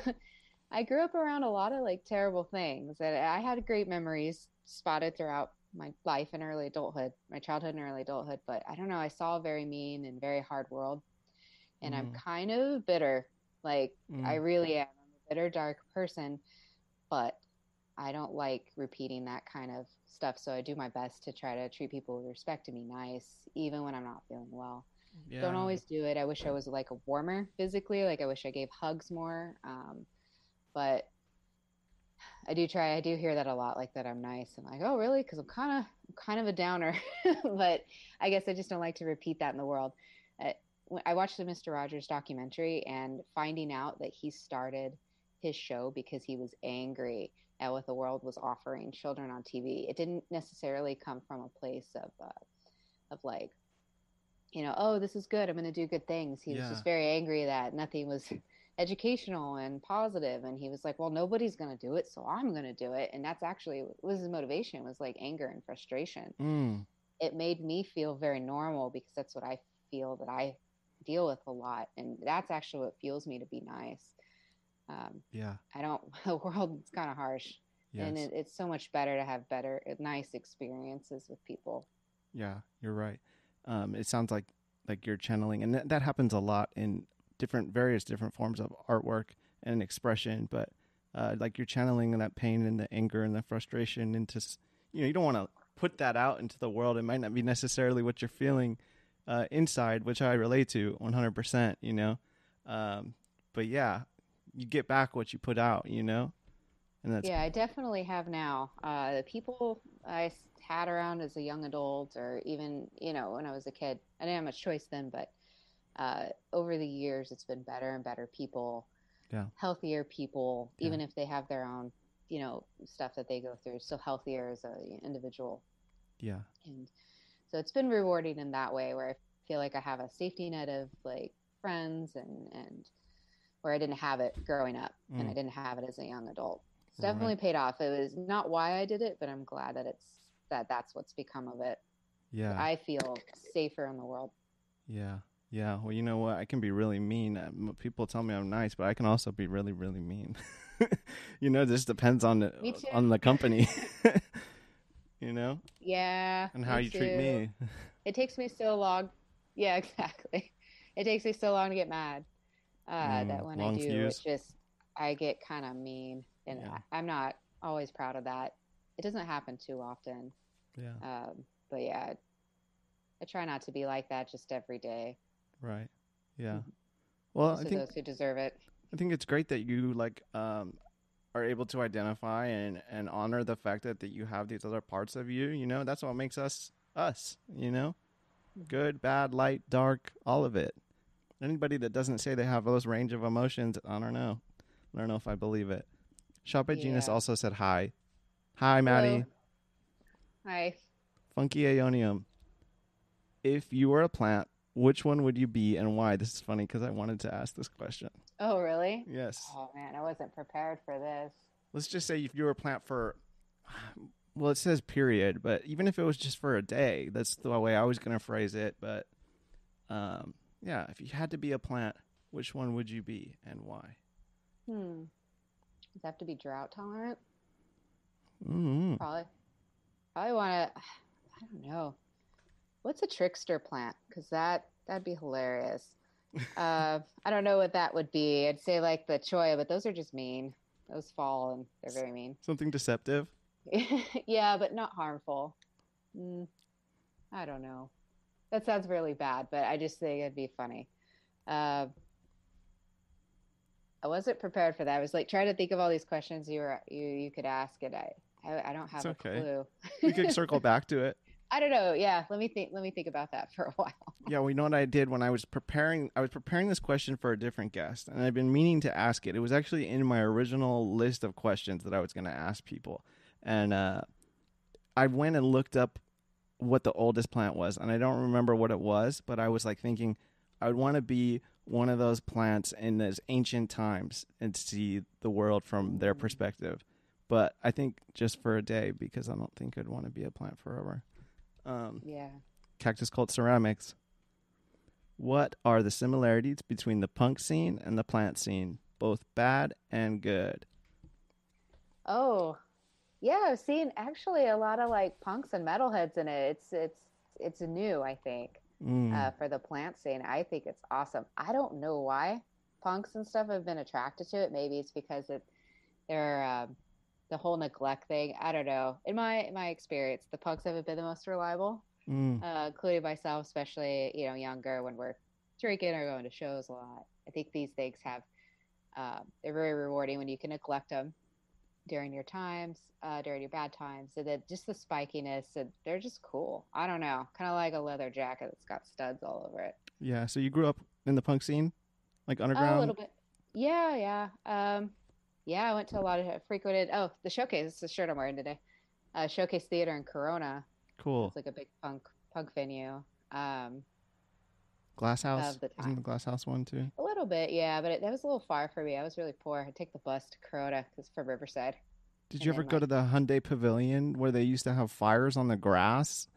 I grew up around a lot of like terrible things, and I had great memories spotted throughout my life in early adulthood, my childhood and early adulthood. But I don't know, I saw a very mean and very hard world, and I'm Mm. kind of bitter. Like I Mm. really am. I'm a bitter, dark person, but I don't like repeating that kind of stuff. So I do my best to try to treat people with respect and be nice, even when I'm not feeling well Yeah. don't always do it. I wish I was like a warmer physically. Like I wish I gave hugs more. Um, but I do try. I do hear that a lot, like that I'm nice. I'm like, oh, really? Because I'm kind of, kind of a downer. (laughs) but I guess I just don't like to repeat that in the world. Uh, I watched the Mister Rogers documentary, and finding out that he started his show because he was angry at what the world was offering children on TV. It didn't necessarily come from a place of, uh, of like you know, oh, this is good. I'm going to do good things. He was just very angry that nothing was educational and positive, and he was like, well, nobody's going to do it, so I'm going to do it. And that's actually was his motivation was like anger and frustration. Mm. It made me feel very normal because that's what I feel that I deal with a lot, and that's actually what fuels me to be nice. Um, Yeah. I don't. (laughs) The world is kind of harsh, Yes. and it, it's so much better to have better, nice experiences with people. Yeah, you're right. Um, it sounds like like you're channeling, and that, that happens a lot in different various different forms of artwork and expression. But uh, like you're channeling that pain and the anger and the frustration into, you know, you don't want to put that out into the world. It might not be necessarily what you're feeling uh, inside, which I relate to 100%. You know, um, but yeah, you get back what you put out. You know, and that's yeah, I definitely have now. Uh, the people i had around as a young adult, or even you know when I was a kid, I didn't have much choice then. But uh, over the years, it's been better and better people, Yeah. healthier people, Yeah. even if they have their own, you know, stuff that they go through. So healthier as an individual, yeah, and so it's been rewarding in that way, where I feel like I have a safety net of like friends and and where I didn't have it growing up, and Mm. I didn't have it as a young adult. It's Right. definitely paid off. It was not why I did it, but I'm glad that it's that that's what's become of it. yeah. I feel safer in the world. Yeah. Yeah. Well, you know what? I can be really mean. Uh, People tell me I'm nice, but I can also be really, really mean. (laughs) you know, this depends on the on the company. (laughs) (laughs) you know, Yeah. and how you treat me. It takes me so long. Yeah, exactly. It takes me so long to get mad. Uh, Mm, that when I do, fuse. it's just I get kind of mean, and Yeah. I, I'm not always proud of that. It doesn't happen too often. Yeah. Um, but yeah, I try not to be like that just every day. Right. Yeah. Well, Just I think those who deserve it. I think it's great that you like um are able to identify and and honor the fact that that you have these other parts of you. You know, that's what makes us us. You know, good, bad, light, dark, all of it. Anybody that doesn't say they have those range of emotions, I don't know. I don't know if I believe it. Shop Genus Yeah. also said hi. Hi, Maddie. Hi. Funky Aeonium. If you were a plant, which one would you be and why? This is funny because I wanted to ask this question. Oh, really? Yes. Oh man, I wasn't prepared for this. let's just say if you were a plant for well it says period but even if it was just for a day that's the way i was going to phrase it but um yeah if you had to be a plant which one would you be and why Hmm. Does it have to be drought tolerant? mm-hmm. Probably. Probably want to. I don't know. What's a trickster plant? Because that that'd be hilarious. uh, (laughs) I don't know what that would be. I'd say like the cholla, but those are just mean. Those fall and they're very mean. Something deceptive. (laughs) yeah, but not harmful. Mm, I don't know. That sounds really bad, but I just think it'd be funny. Uh, I wasn't prepared for that. I was like trying to think of all these questions you were you you could ask, and I I, I don't have It's a okay. clue. We could circle (laughs) back to it. I don't know. Yeah, let me think. Let me think about that (laughs) for a while. Yeah, well, you know what I did when I was preparing? I was preparing this question for a different guest, and I've been meaning to ask it. It was actually in my original list of questions that I was going to ask people, and uh, I went and looked up what the oldest plant was, and I don't remember what it was, but I was like thinking I would want to be one of those plants in those ancient times and see the world from their perspective. But I think just for a day because I don't think I'd want to be a plant forever. Um, Yeah. Cactus Cult Ceramics. What are the similarities between the punk scene and the plant scene, both bad and good? Oh, yeah. I've seen actually a lot of like punks and metalheads in it. It's it's it's new. I think Mm. uh, for the plant scene. I think it's awesome. I don't know why punks and stuff have been attracted to it. Maybe it's because it they're um, the whole neglect thing. I don't know. In my in my experience, the punks haven't been the most reliable, Mm. uh, including myself, especially you know younger when we're drinking or going to shows a lot. I think these things have um, they're very rewarding when you can neglect them during your times, uh, during your bad times. So that just the spikiness, and they're just cool. I don't know, kind of like a leather jacket that's got studs all over it. Yeah, so you grew up in the punk scene? Like underground? a little bit. Yeah, yeah. Um, yeah, I went to a lot of frequented. Oh, the showcase. It's the shirt I'm wearing today. Uh, showcase Theater in Corona. Cool. It's like a big punk punk venue. Um, Glass House? the Isn't the. Glass House one too? a little bit, yeah, but it, that was a little far for me. I was really poor. I'd take the bus to Corona because from Riverside. Did And you ever then, go to the Hyundai Pavilion where they used to have fires on the grass?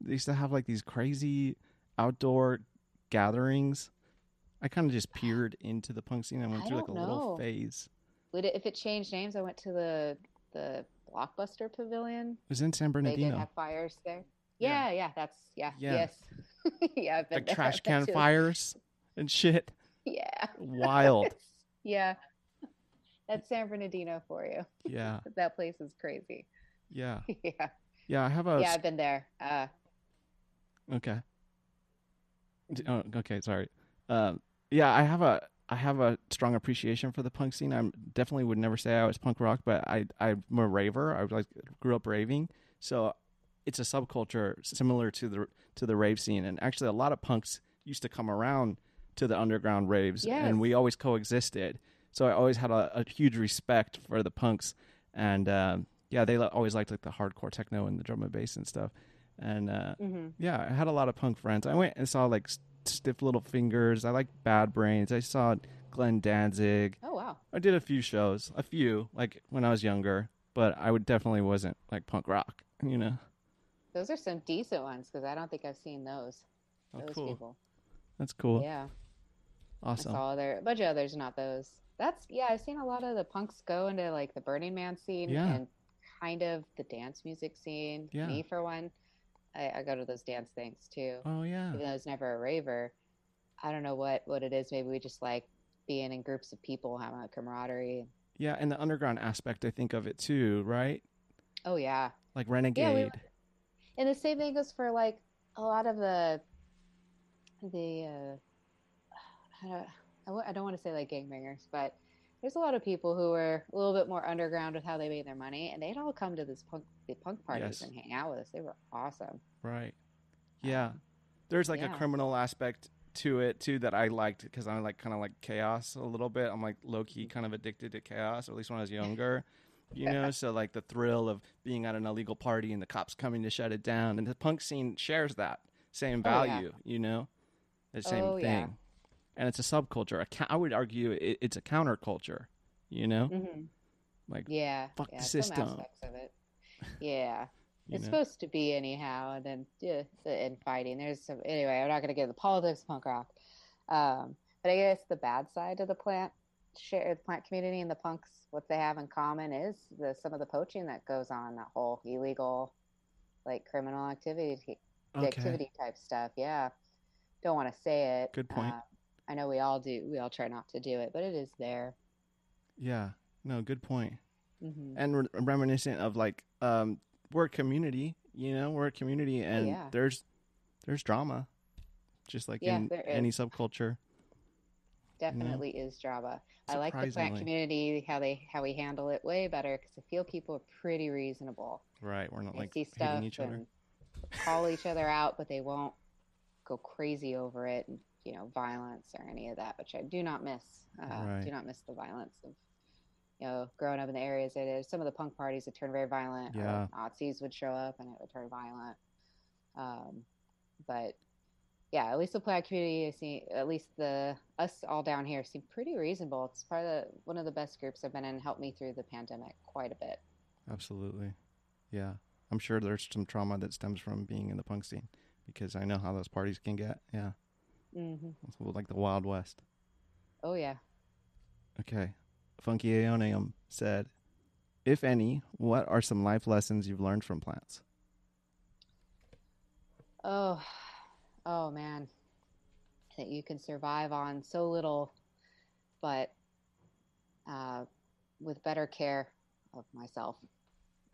They used to have like these crazy outdoor gatherings. I kind of just (gasps) peered into the punk scene I went I through like a don't little phase. Would it, if it changed names, I went to the the Blockbuster Pavilion. It was in San Bernardino. They did have fires there. Yeah. Yeah, yeah, that's yeah, Yeah. yes, (laughs) yeah. I've been Like there. trash can fires and shit. Yeah. Wild. (laughs) yeah. That's San Bernardino for you. Yeah. (laughs) That place is crazy. Yeah. yeah. Yeah. I have a. Yeah, I've been there. Uh Okay. Oh, okay. Sorry. Um, yeah, I have a I have a strong appreciation for the punk scene. I definitely would never say I was punk rock, but I I'm a raver. I like grew up raving, so it's a subculture similar to the to the rave scene. And actually, a lot of punks used to come around to the underground raves, Yes. and we always coexisted. So I always had a, a huge respect for the punks, and um, yeah, they always liked like the hardcore techno and the drum and bass and stuff. And uh, mhm. yeah, I had a lot of punk friends. I went and saw like Stiff Little Fingers. I like Bad Brains. I saw Glenn Danzig. Oh wow. I did a few shows, a few like when I was younger, but I would definitely wasn't like punk rock. You know. Those are some decent ones because I don't think I've seen those. Oh, those cool. people. That's cool. Yeah. Awesome. I saw other a bunch of others, not those. That's yeah, I've seen a lot of the punks go into like the Burning Man scene Yeah. and kind of the dance music scene. Yeah. Me for one. I, I go to those dance things too. Oh yeah. Even though I was never a raver. I don't know what what it is. Maybe we just like being in groups of people, having a camaraderie. Yeah, and the underground aspect I think of it too, right? Oh yeah. Like Renegade. Yeah. And the same thing goes for like a lot of the the uh, I don't, I I don't want to say like gangbangers, but there's a lot of people who were a little bit more underground with how they made their money, and they'd all come to this punk the punk parties Yes. and hang out with us. They were awesome. Right. Yeah. There's like a criminal aspect to it too that I liked because I'm like kind of like chaos a little bit. I'm like low key kind of addicted to chaos, or at least when I was younger. You know, (laughs) so like the thrill of being at an illegal party and the cops coming to shut it down, and the punk scene shares that same Oh, yeah. value. You know, the same Oh, thing, yeah. and it's a subculture. A I would argue it, it's a counterculture. You know, hmm like Yeah, Fuck the yeah, system. aspects of it. Yeah, it's know. supposed to be anyhow, and then yeah, and fighting. There's some anyway. I'm not gonna get into the politics punk rock, um, but I guess the bad side of the plant share the plant community and the punks. What they have in common is the some of the poaching that goes on. That whole illegal, like criminal activity, okay. activity type stuff. Yeah, don't want to say it. Good point. Uh, I know we all do. We all try not to do it, but it is there. Yeah. No, good point. hmm And re- reminiscent of like um we're a community, you know, we're a community and Oh, yeah. there's there's drama. Just like Yeah, in any subculture. Definitely is drama. I like the plant community how they how we handle it way better because I feel people are pretty reasonable. Right. We're not They like see stuff each other. and call each other out, but they won't go crazy over it and you know violence or any of that, which I do not miss. Uh, Right. Do not miss the violence of you know growing up in the areas I did. Some of the punk parties would turn very violent. Yeah. like, Nazis would show up and it would turn violent. Um, but yeah, at least the plant community, I see at least the us all down here seem pretty reasonable. It's probably the, one of the best groups I've been in. Helped me through the pandemic quite a bit. Absolutely. Yeah. I'm sure there's some trauma that stems from being in the punk scene because I know how those parties can get. Yeah. mm-hmm. It's like the Wild West. Oh yeah. Okay. Funky Aeonium said, if any, what are some life lessons you've learned from plants? Oh, oh man, that you can survive on so little, but uh, with better care of myself,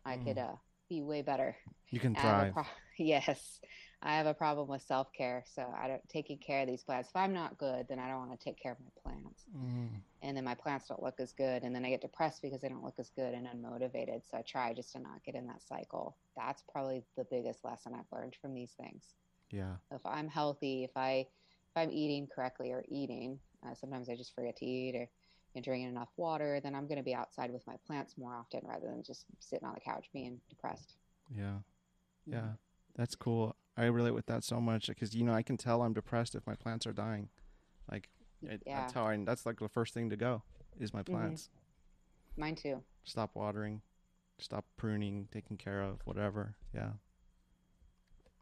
I could uh, be way better. You can thrive. pro- (laughs) yes, I have a problem with self care, so I don't taking care of these plants. If I'm not good, then I don't want to take care of my plants, Mm, and then my plants don't look as good, and then I get depressed because they don't look as good and unmotivated. So I try just to not get in that cycle. That's probably the biggest lesson I've learned from these things yeah. if I'm healthy, if I if I'm eating correctly or eating, uh, sometimes I just forget to eat or you know, drinking enough water, then I'm going to be outside with my plants more often rather than just sitting on the couch being depressed. Yeah. Yeah. That's cool. I relate with that so much because, you know, I can tell I'm depressed if my plants are dying. Like, it, Yeah. that's how I, that's like the first thing to go is my plants. Mine too. Stop watering, stop pruning, taking care of, whatever. Yeah.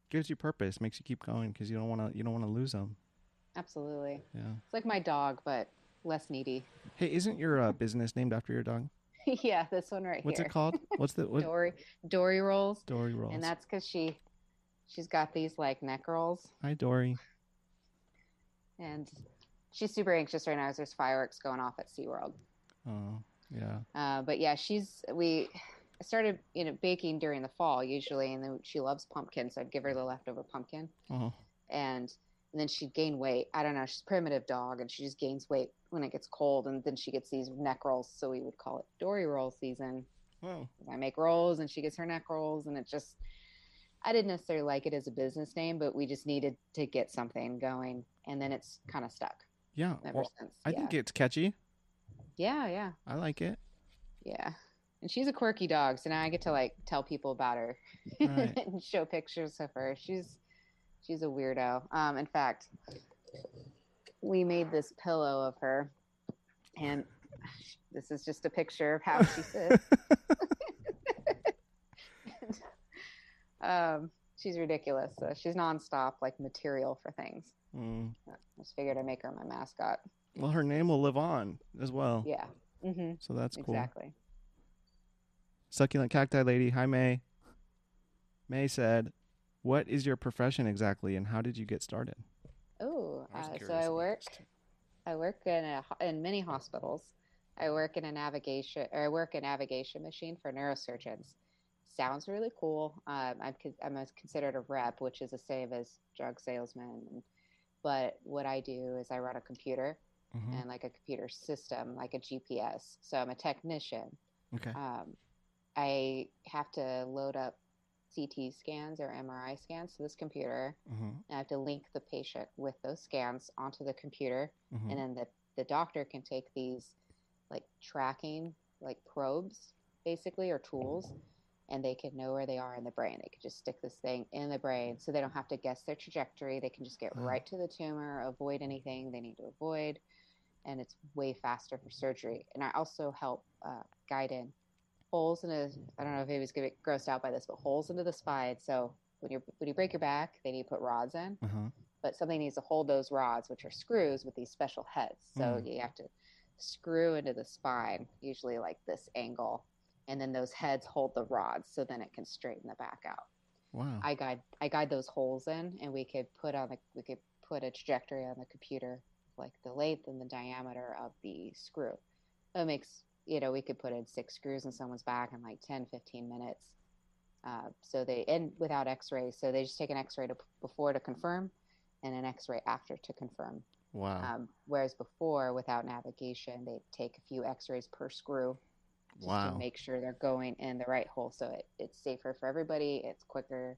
Gives you purpose, makes you keep going because you don't want to, you don't want to lose them. Absolutely. Yeah. It's like my dog, but less needy. Hey, isn't your uh, business named after your dog? (laughs) yeah, this one right What's here. What's it called? What's the, (laughs) what? Dory Dory rolls, Dory rolls. and that's because she she's got these like neck rolls, Hi, Dory. and she's super anxious right now as there's fireworks going off at SeaWorld. Oh, yeah. Uh, but yeah, she's we I started you know baking during the fall usually, and then she loves pumpkin, so I'd give her the leftover pumpkin, Oh, and and then she'd gain weight. I don't know, she's a primitive dog, and she just gains weight when it gets cold, and then she gets these neck rolls, so we would call it Dory roll season. wow. I make rolls, and she gets her neck rolls, and it just I didn't necessarily like it as a business name, but we just needed to get something going, and then it's kind of stuck Yeah. ever Well, since. I yeah. think it's catchy. yeah, yeah. I like it. Yeah. And she's a quirky dog, so now I get to like tell people about her Right. (laughs) and show pictures of her. She's she's a weirdo. Um, in fact, we made this pillow of her, and (sighs) this is just a picture of how she sits. (laughs) um, she's ridiculous. So she's nonstop, like material for things. Mm. I just figured I'd make her my mascot. Well, her name will live on as well. Yeah. hmm So that's cool. Exactly. Succulent cacti lady. Hi, May. May said, "What is your profession exactly, and how did you get started?" Oh, uh, so I work. I work in a, in many hospitals. I work in a navigation or I work a navigation machine for neurosurgeons. Sounds really cool. Um, I'm I'm a, considered a rep, which is the same as drug salesman. But what I do is I run a computer Mhm. and like a computer system, like a GPS. So I'm a technician. Okay. Um, I have to load up CT scans or MRI scans to this computer. hmm And I have to link the patient with those scans onto the computer hmm and then the, the doctor can take these like tracking like probes basically or tools and they can know where they are in the brain they could just stick this thing in the brain so they don't have to guess their trajectory they can just get Wow. right to the tumor avoid anything they need to avoid and it's way faster for surgery and i also help uh, guide in holes in a i don't know if anybody's gonna get grossed out by this but holes into the spine so when you when you break your back they need to put rods in Uh-huh. but something needs to hold those rods, which are screws with these special heads. So Mm. you have to screw into the spine, usually like this angle, and then those heads hold the rods, so then it can straighten the back out. Wow. I guide I guide those holes in, and we could put on the we could put a trajectory on the computer, like the length and the diameter of the screw. It makes, you know, we could put in six screws in someone's back in like 10, 15 minutes. Uh, so they, and without x rays. So they just take an x ray to, before to confirm and an x ray after to confirm. Wow. Um, whereas before, without navigation, they take a few x rays per screw just wow. to make sure they're going in the right hole. So it, it's safer for everybody. It's quicker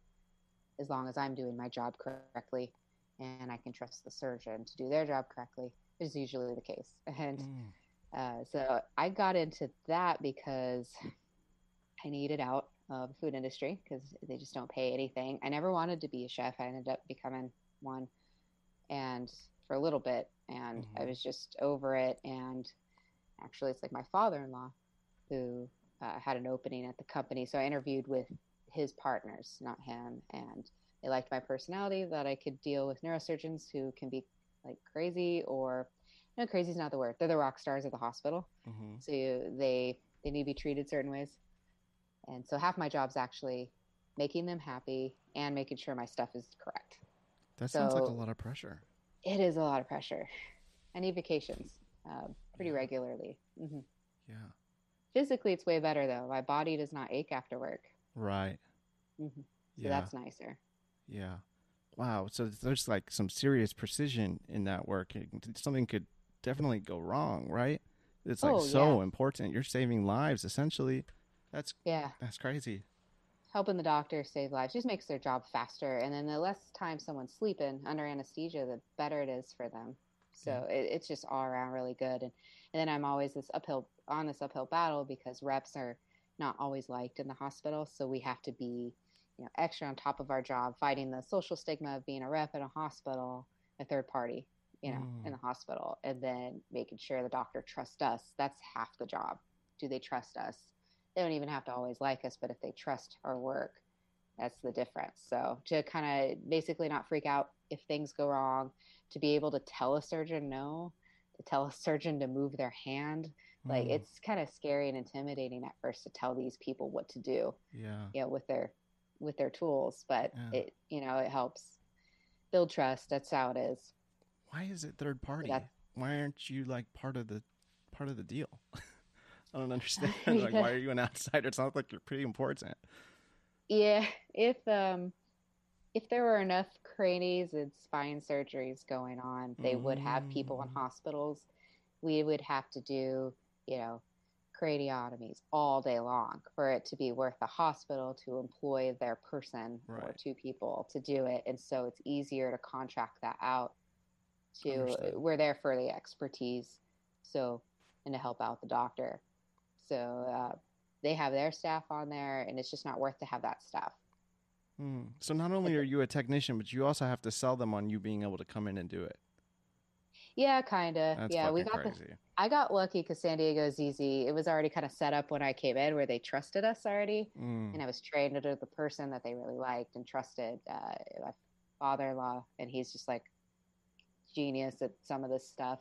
as long as I'm doing my job correctly and I can trust the surgeon to do their job correctly is usually the case. (laughs) And Mm. uh, so I got into that because I needed out of the food industry because they just don't pay anything. I never wanted to be a chef. I ended up becoming one and for a little bit and I Mhm. was just over it. And actually it's like my father-in-law who uh, had an opening at the company. So I interviewed with his partners, not him. And they liked my personality that I could deal with neurosurgeons who can be like crazy or no, crazy is not the word. They're the rock stars of the hospital. Mhm. So you, they they need to be treated certain ways. And so half my job's actually making them happy and making sure my stuff is correct. That sounds like a lot of pressure. It is a lot of pressure. I need vacations uh, pretty Yeah. regularly. hmm Yeah. Physically, it's way better though. My body does not ache after work. Right. hmm So Yeah. that's nicer. Yeah. Wow. So there's like some serious precision in that work. Something could definitely go wrong, right? It's like Oh, so important. You're saving lives essentially. That's Yeah. that's crazy. helping the doctor save lives just makes their job faster and then the less time someone's sleeping under anesthesia the better it is for them so it, it's just all around really good. And, and then i'm always this uphill on this uphill battle because reps are not always liked in the hospital. So we have to be you know extra on top of our job fighting the social stigma of being a rep in a hospital a third party you know Mm. in the hospital and then making sure the doctor trusts us. That's half the job. Do they trust us? They don't even have to always like us, but if they trust our work, that's the difference. So to kind of basically not freak out if things go wrong, to be able to tell a surgeon no, to tell a surgeon to move their hand, like Mm. it's kind of scary and intimidating at first to tell these people what to do, yeah. you know, with their with their tools, but Yeah. it you know, it helps build trust. That's how it is. Why is it third party? Why aren't you like part of the part of the deal? (laughs) I don't (laughs) understand. (laughs) like why are you an outsider? It sounds like you're pretty important. Yeah, (laughs) if um if there were enough cranies and spine surgeries going on, they would have people in Mm. hospitals. We would have to do, you know, craniotomies all day long for it to be worth the hospital to employ their person or two people to do it. And so it's easier to contract that out to Understood. we're there for the expertise. So and to help out the doctor. So uh, they have their staff on there and it's just not worth to have that staff. Hmm. So not only are you a technician, but you also have to sell them on you being able to come in and do it. Yeah, kind of. Yeah, we got the. I got lucky because San Diego's easy. It was already kind of set up when I came in where they trusted us already. Mm. And I was trained under the person that they really liked and trusted, uh, my father in law. And he's just like genius at some of this stuff.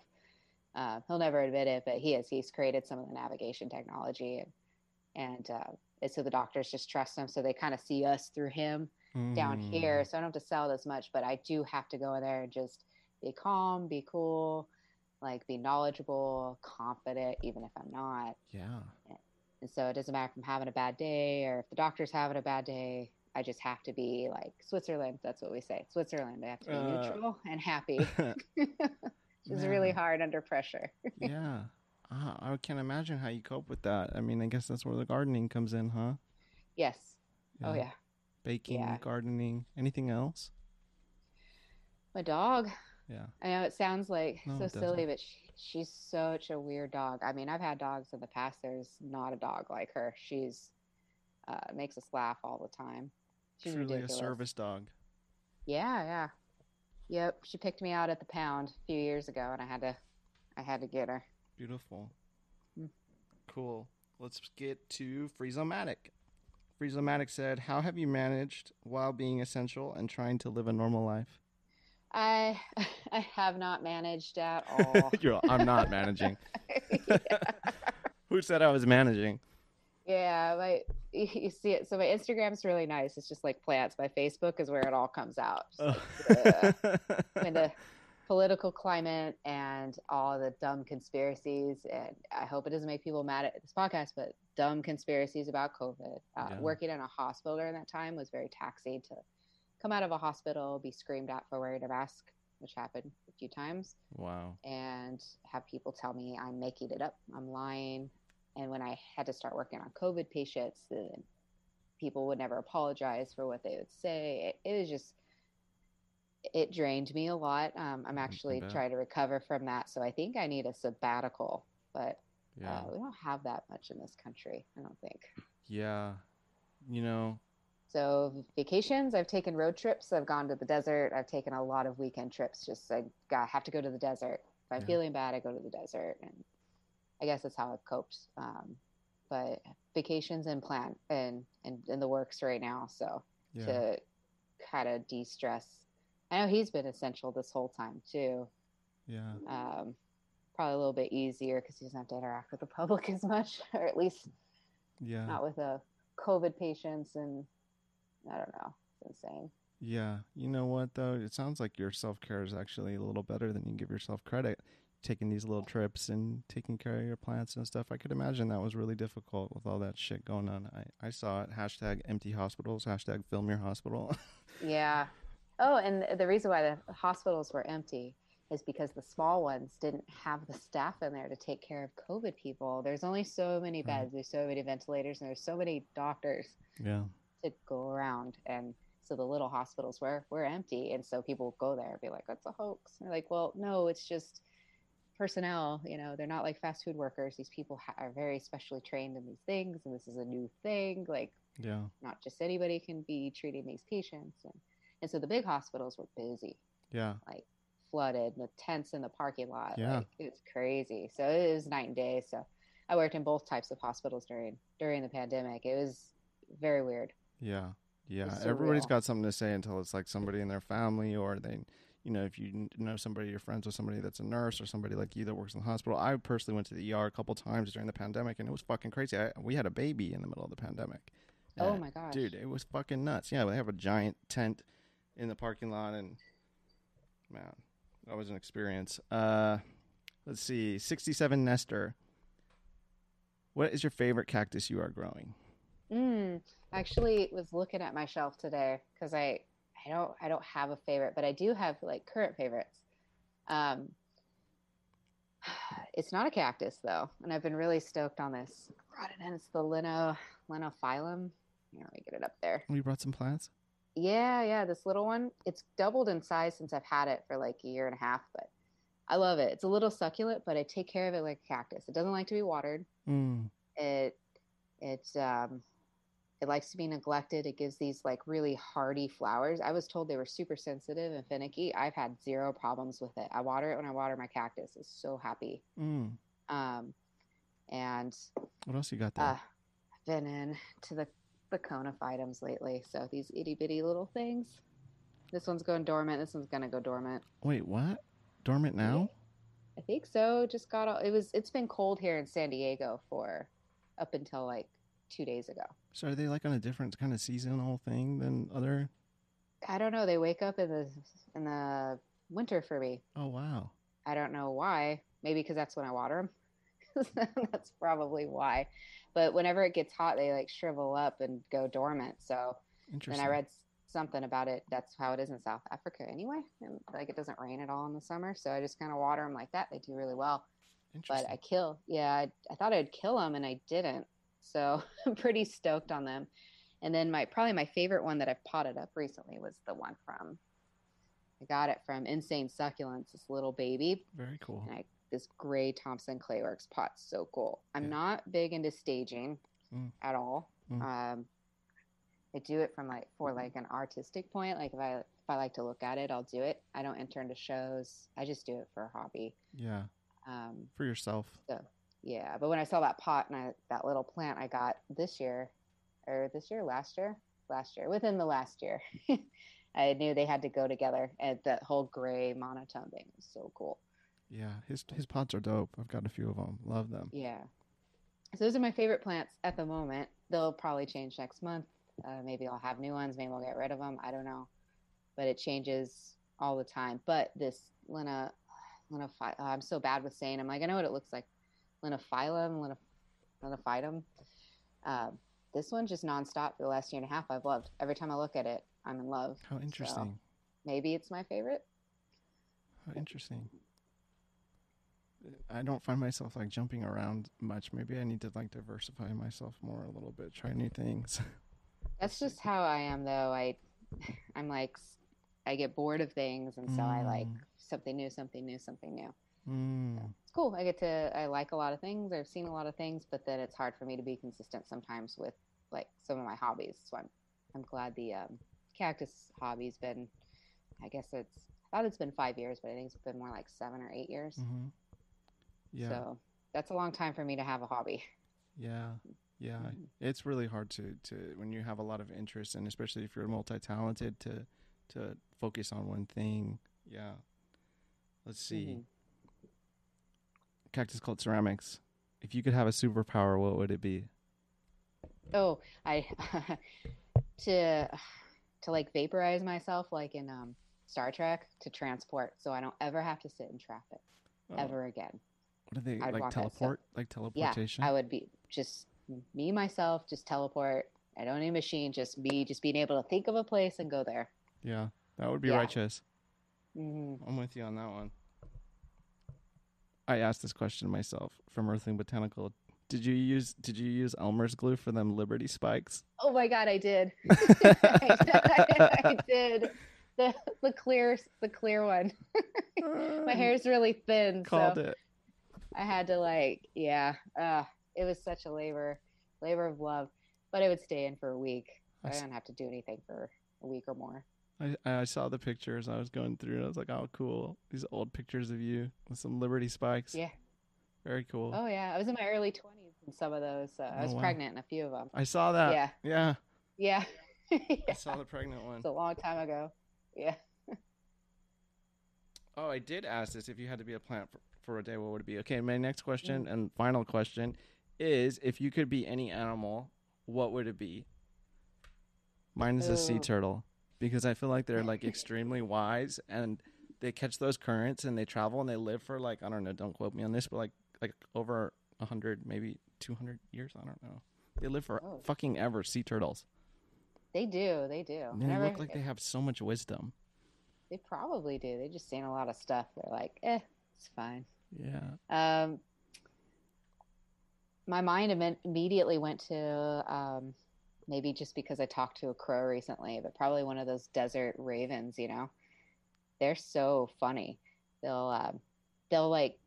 Uh, he'll never admit it, but he is. He's created some of the navigation technology. And, and, uh, and so the doctors just trust him. So they kind of see us through him down Mm. here. So I don't have to sell it as much, but I do have to go in there and just be calm, be cool, like be knowledgeable, confident, even if I'm not. Yeah. And so it doesn't matter if I'm having a bad day or if the doctor's having a bad day. I just have to be like Switzerland. That's what we say. Switzerland. I have to be Uh, neutral and happy. (laughs) (laughs) It's really hard under pressure. (laughs) yeah. Uh, I can't imagine how you cope with that. I mean, I guess that's where the gardening comes in, huh? Yes. Oh yeah. Baking, Yeah. gardening, anything else? My dog. Yeah. I know it sounds like No, so silly, but she, she's such a weird dog. I mean, I've had dogs in the past. There's not a dog like her. She's uh, makes us laugh all the time. She's Truly ridiculous. a service dog. Yeah, yeah. Yep. She picked me out at the pound a few years ago, and I had to, I had to get her. Beautiful. Mm. Cool. Let's get to Freezomatic. Freezomatic said, How have you managed while being essential and trying to live a normal life? I, (laughs) I have not managed at (laughs) all. You're, I'm not managing. (laughs) Who said I was managing? yeah, my you see it. So my Instagram's really nice. It's just like plants. My Facebook is where it all comes out. Just Oh. like, uh, when the political climate and all the dumb conspiracies and i hope it doesn't make people mad at this podcast but dumb conspiracies about covid uh, Yeah. working in a hospital during that time was very taxing to come out of a hospital be screamed at for wearing a mask which happened a few times wow. and have people tell me i'm making it up i'm lying and when i had to start working on covid patients then people would never apologize for what they would say it, it was just it drained me a lot um, i'm actually trying to recover from that so i think i need a sabbatical but Yeah. uh, we don't have that much in this country i don't think yeah. You know, so vacations i've taken road trips i've gone to the desert i've taken a lot of weekend trips just i got, have to go to the desert if i'm Yeah. feeling bad i go to the desert and i guess that's how i've coped um, but vacations and plan and and in the works right now so yeah. to kind of de-stress i know he's been essential this whole time too Yeah. um, probably a little bit easier because he doesn't have to interact with the (laughs) public as much or at least Yeah. not with a covid patients and i don't know it's insane Yeah. You know what though? It sounds like your self care is actually a little better than you give yourself credit. Taking these little trips and taking care of your plants and stuff. I could imagine that was really difficult with all that shit going on. I, I saw it. Hashtag empty hospitals. Hashtag film your hospital. (laughs) Yeah. Oh, and the reason why the hospitals were empty is because the small ones didn't have the staff in there to take care of COVID people. There's only so many beds, there's so many ventilators, and there's so many doctors yeah. to go around. And so the little hospitals were were empty, and so people go there and be like, "That's a hoax." And they're like, "Well, no, it's just." personnel you know they're not like fast food workers these people ha- are very specially trained in these things and this is a new thing like Yeah. not just anybody can be treating these patients and, and so the big hospitals were busy Yeah. like flooded the tents in the parking lot Yeah. like it's crazy so it was night and day so i worked in both types of hospitals during during the pandemic it was very weird Yeah. Yeah. Everybody's got something to say until it's like somebody in their family or they, you know, if you know somebody, you're friends with somebody that's a nurse or somebody like you that works in the hospital. I personally went to the ER a couple times during the pandemic and it was fucking crazy. I, we had a baby in the middle of the pandemic. oh And, my gosh Dude, it was fucking nuts. Yeah, they have a giant tent in the parking lot and man, that was an experience. Uh let's see. 67 Nestor. What is your favorite cactus you are growing? Mm, actually was looking at my shelf today because I I don't I don't have a favorite, but I do have like current favorites. Um, (sighs) it's not a cactus though, and I've been really stoked on this. I brought it in. It's the Lino Lenophyllum. Here, let me get it up there. We brought some plants. Yeah, yeah, this little one. It's doubled in size since I've had it for like a year and a half, but I love it. It's a little succulent, but I take care of it like a cactus. It doesn't like to be watered Mm. it it um it likes to be neglected it gives these like really hardy flowers i was told they were super sensitive and finicky i've had zero problems with it i water it when i water my cactus it's so happy Mm. um and What else you got there? uh i've been in to the the items lately so these itty-bitty little things this one's going dormant this one's gonna go dormant Wait, what? Dormant now? i think so just got all it was it's been cold here in san diego for up until like two days ago So are they like on a different kind of seasonal thing than other? I don't know. They wake up in the in the winter for me. Oh wow. I don't know why. Maybe because that's when I water them. (laughs) that's probably why. But whenever it gets hot, they like shrivel up and go dormant. So then Interesting. I read something about it. That's how it is in South Africa anyway. And like it doesn't rain at all in the summer, so I just kind of water them like that. They do really well. But I kill. Yeah, I, I thought I'd kill them and I didn't. So (laughs) I'm pretty stoked on them. And then my probably my favorite one that I've potted up recently was the one from I got it from Insane Succulents, this little baby. Very cool. And I this gray Thompson Clayworks pot so cool. I'm Yeah. not big into staging Mm. at all. Mm. Um I do it from like for like an artistic point. Like if I if I like to look at it, I'll do it. I don't enter into shows. I just do it for a hobby. Yeah. Um For yourself. yeah, but when I saw that pot and I, that little plant I got this year, or this year, last year, last year, within the last year, (laughs) I knew they had to go together. And that whole gray monotone thing was so cool. Yeah. His his pots are dope. I've got a few of them. Love them. Yeah. So those are my favorite plants at the moment. they'll probably change next month. Uh, maybe I'll have new ones. Maybe I'll get rid of them. I don't know, but it changes all the time. But this Lina, Lina, oh, I'm so bad with saying. I'm like, I know what it looks like. Lenophyllum, Lina, Linophytum. Uh, this one just nonstop for the last year and a half. I've loved. Every time I look at it, I'm in love. How interesting. So maybe it's my favorite. How interesting. I don't find myself like jumping around much. Maybe I need to like diversify myself more a little bit, try new things. (laughs) That's just how I am though. I (laughs) I'm like I get bored of things and so mm. I like something new, something new, something new. Mm. So it's cool. I get to I like a lot of things. I've seen a lot of things, but then it's hard for me to be consistent sometimes with like some of my hobbies. So I'm I'm glad the um, cactus hobby's been I guess it's I thought it's been five years, but I think it's been more like seven or eight years. Mm-hmm. Yeah. So that's a long time for me to have a hobby. Yeah. Yeah. Mm-hmm. It's really hard to, to when you have a lot of interest and especially if you're multi talented to to focus on one thing. Yeah. Let's see. Mm-hmm. Cactus Cult Ceramics. If you could have a superpower, what would it be? Oh, I (laughs) to to like vaporize myself like in um Star Trek to transport so I don't ever have to sit in traffic oh. ever again. What are they I'd like teleport? So, like teleportation? Yeah, I would be just me myself, just teleport. I don't need a machine, just me, just being able to think of a place and go there. Yeah, that would be yeah. righteous. Mm-hmm. I'm with you on that one. I asked this question myself from Earthling Botanical. Did you use Did you use Elmer's glue for them Liberty spikes? Oh my god, I did. I, (laughs) I, (laughs) I did the the clear the clear one. (laughs) my hair's really thin. Called so. it. I had to like, yeah, uh, it was such a labor, labor of love. But it would stay in for a week. I, I didn't have to do anything for a week or more. I, I saw the pictures. I was going through, and I was like, "Oh, cool! These old pictures of you with some Liberty spikes." Yeah. Very cool. Oh yeah, I was in my early twenties in some of those. Uh, I was oh, wow. pregnant in a few of them. I saw that. Yeah. Yeah. Yeah. (laughs) yeah. I saw the pregnant one. It's a long time ago. Yeah. oh, I did ask this. If you had to be a plant for, a day, what would it be? Okay, my next question mm. and final question is if you could be any animal, what would it be? Mine is a sea turtle because I feel like they're like (laughs) extremely wise and they catch those currents and they travel and they live for like I don't know, don't quote me on this, but like like over a hundred, maybe two hundred years. I don't know. They live for oh. fucking ever. Sea turtles. They do. They do. And they look like they have so much wisdom. They probably do. They just seen a lot of stuff. They're like, eh, it's fine. Yeah. Um, my mind Im- immediately went to um, maybe just because I talked to a crow recently, but probably one of those desert ravens. You know, they're so funny. They'll um, they'll like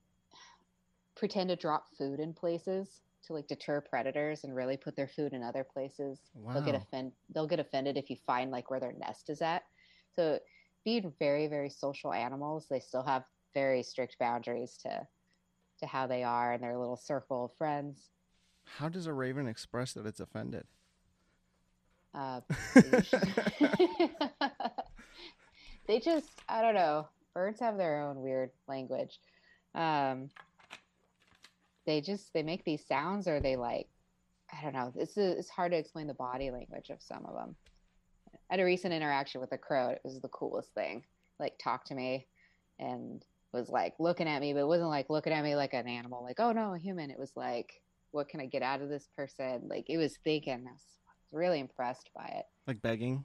pretend to drop food in places to like deter predators and really put their food in other places. Wow. They'll get offend they'll get offended if you find like where their nest is at. So being very very social animals, they still have very strict boundaries to to how they are and their little circle of friends. How does a raven express that it's offended? Uh, (laughs) they just I don't know. Birds have their own weird language. Um, they just they make these sounds or they like I don't know. Is it's hard to explain the body language of some of them. I had a recent interaction with a crow. It was the coolest thing. Like talk to me and was like looking at me, but it wasn't like looking at me like an animal, like, oh no, a human. It was like, what can I get out of this person? Like it was thinking. I was, I was really impressed by it. Like begging?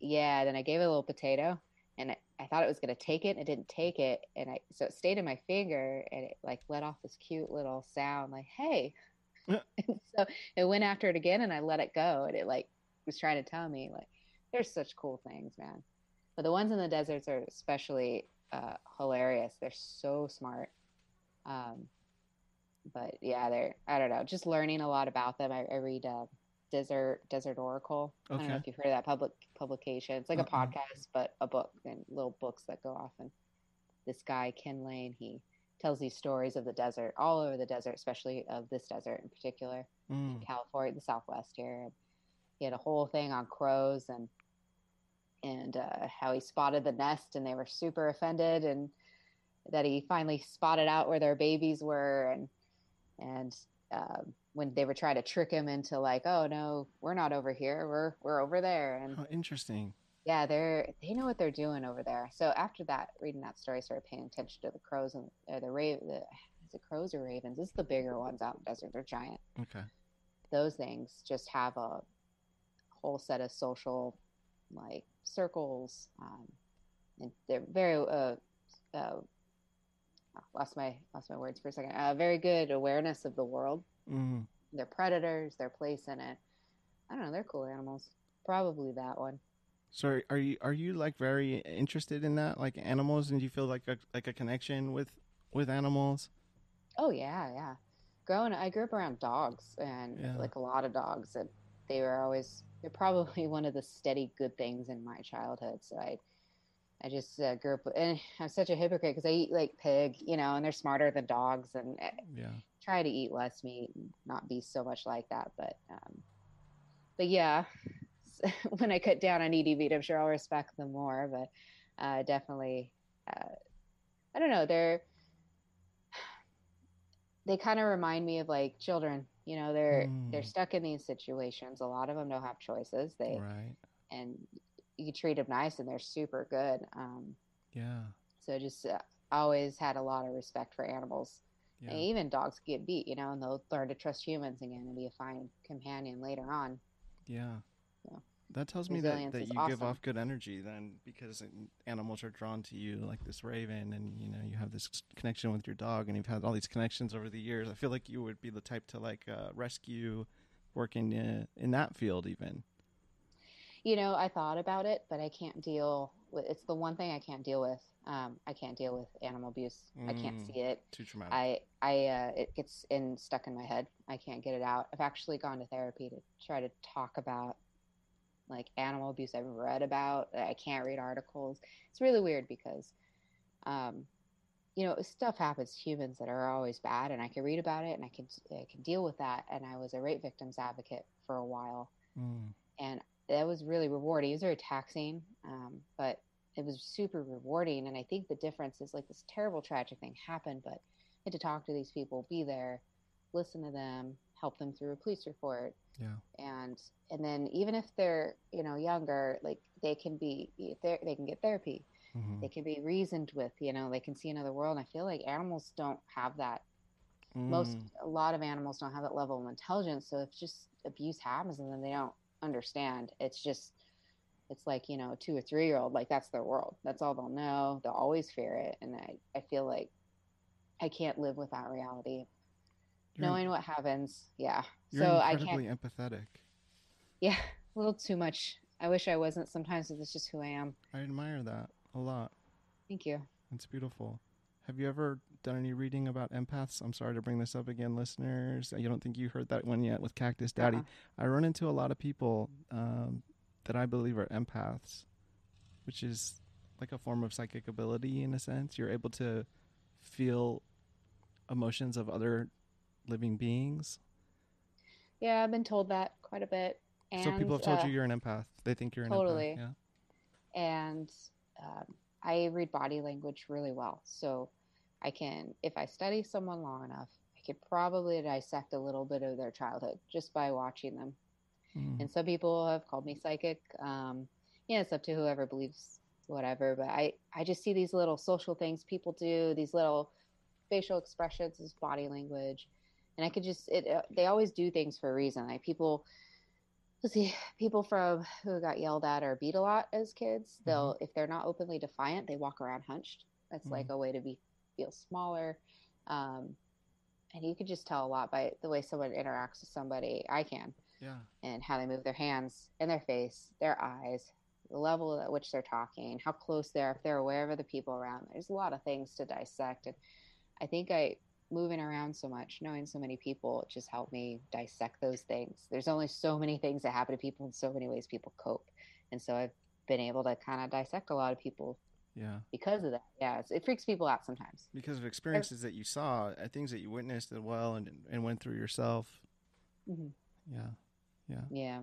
Yeah. Then I gave it a little potato and it, I thought it was going to take it. And it didn't take it. And I, so it stayed in my finger and it like let off this cute little sound like, hey. (laughs) so it went after it again and I let it go. And it like was trying to tell me like, there's such cool things, man. But the ones in the deserts are especially uh, hilarious. They're so smart. Um, but yeah, they're I don't know, just learning a lot about them. I, I read uh, Desert Desert Oracle. Okay. I don't know if you've heard of that public publication. It's like uh a podcast, but a book and little books that go off. And this guy Ken Layne, he tells these stories of the desert, all over the desert, especially of this desert in particular, mm. California, the Southwest here. And he had a whole thing on crows and and uh, how he spotted the nest and they were super offended and that he finally spotted out where their babies were and and um, when they were trying to trick him into like, oh no, we're not over here, we're we're over there, and Oh, interesting. yeah, they're they know what they're doing over there. So after that, reading that story, I started paying attention to the crows and or the raven. The, is it crows or ravens? This is the bigger ones out in the desert. They're giant. Okay. Those things just have a whole set of social like circles, um, and they're very uh, uh, lost my lost my words for a second. Uh, very good awareness of the world. Mm. Their predators, their place in it. I don't know. They're cool animals. Probably that one. So are you are you like very interested in that, like animals, and do you feel like a like a connection with with animals? Oh yeah, yeah. Growing, I grew up around dogs and Yeah. like a lot of dogs, and they were always they're probably (laughs) one of the steady good things in my childhood. So I, I just uh, grew up, and I'm such a hypocrite because I eat like pig, you know, and they're smarter than dogs, and Yeah. try to eat less meat, and not be so much like that. But, um, but yeah, (laughs) when I cut down on eating meat, I'm sure I'll respect them more. But uh, definitely, uh, I don't know. They're (sighs) they kind of remind me of like children. You know, they're they're Mm. stuck in these situations. A lot of them don't have choices. They Right. and you treat them nice, and they're super good. Um, Yeah. so just uh, always had a lot of respect for animals. Yeah. And even dogs get beat, you know, and they'll learn to trust humans again and be a fine companion later on. Yeah. Yeah. That tells me that, that you give off good energy then because animals are drawn to you like this raven and you know you have this connection with your dog and you've had all these connections over the years. I feel like you would be the type to like uh, rescue working in uh, in that field even. You know, I thought about it, but I can't deal with it's the one thing I can't deal with. Um, I can't deal with animal abuse. I can't Mm. see it. Too traumatic. I, I, uh, it gets in stuck in my head. I can't get it out. I've actually gone to therapy to try to talk about like animal abuse I've read about. I can't read articles. It's really weird because, um, you know, stuff happens to humans that are always bad, and I can read about it and I can I can deal with that. And I was a rape victims advocate for a while, Mm. and that was really rewarding. It was very taxing, um, but it was super rewarding. And I think the difference is like this terrible, tragic thing happened, but I had to talk to these people, be there, listen to them, help them through a police report, Yeah. and and then even if they're you know younger, like they can be they they can get therapy, Mhm. they can be reasoned with, you know, they can see another world. And I feel like animals don't have that most Mm. a lot of animals don't have that level of intelligence so if just abuse happens and then they don't understand it's just it's like you know a two or three year old like that's their world that's all they'll know they'll always fear it and i i feel like i can't live with that reality You're, knowing what happens yeah so i can't empathetic. yeah (laughs) a little too much i wish i wasn't sometimes but it's just who i am I admire that a lot. thank you It's beautiful. Have you ever done any reading about empaths? I'm sorry to bring this up again, listeners. You don't think you heard that one yet with Cactus Daddy. Uh-uh. I run into a lot of people um, that I believe are empaths, which is like a form of psychic ability in a sense. You're able to feel emotions of other living beings. yeah i've been told that quite a bit and so people have told uh, you you're an empath. They think you're an totally. empath. Yeah. and um, I read body language really well. So I can, if I study someone long enough, I could probably dissect a little bit of their childhood just by watching them. Mm. And some people have called me psychic. Um, yeah, it's up to whoever believes whatever. But I, I just see these little social things people do, these little facial expressions, this body language, and I could just it. Uh, they always do things for a reason. Like people, let's see, people from who got yelled at or beat a lot as kids. They'll if they're not openly defiant, they walk around hunched. That's like a way to be feel smaller. Um, and you can just tell a lot by the way someone interacts with somebody. I can Yeah. and how they move their hands and their face, their eyes, the level at which they're talking, how close they are, if they're aware of the people around. There's a lot of things to dissect. And I think I, moving around so much, knowing so many people, it just helped me dissect those things. There's only so many things that happen to people and so many ways people cope. And so I've been able to kind of dissect a lot of people Yeah. because of that. Yeah, it freaks people out sometimes. Because of experiences that you saw, uh, things that you witnessed as well and, and went through yourself. Mhm. Yeah. Yeah. Yeah.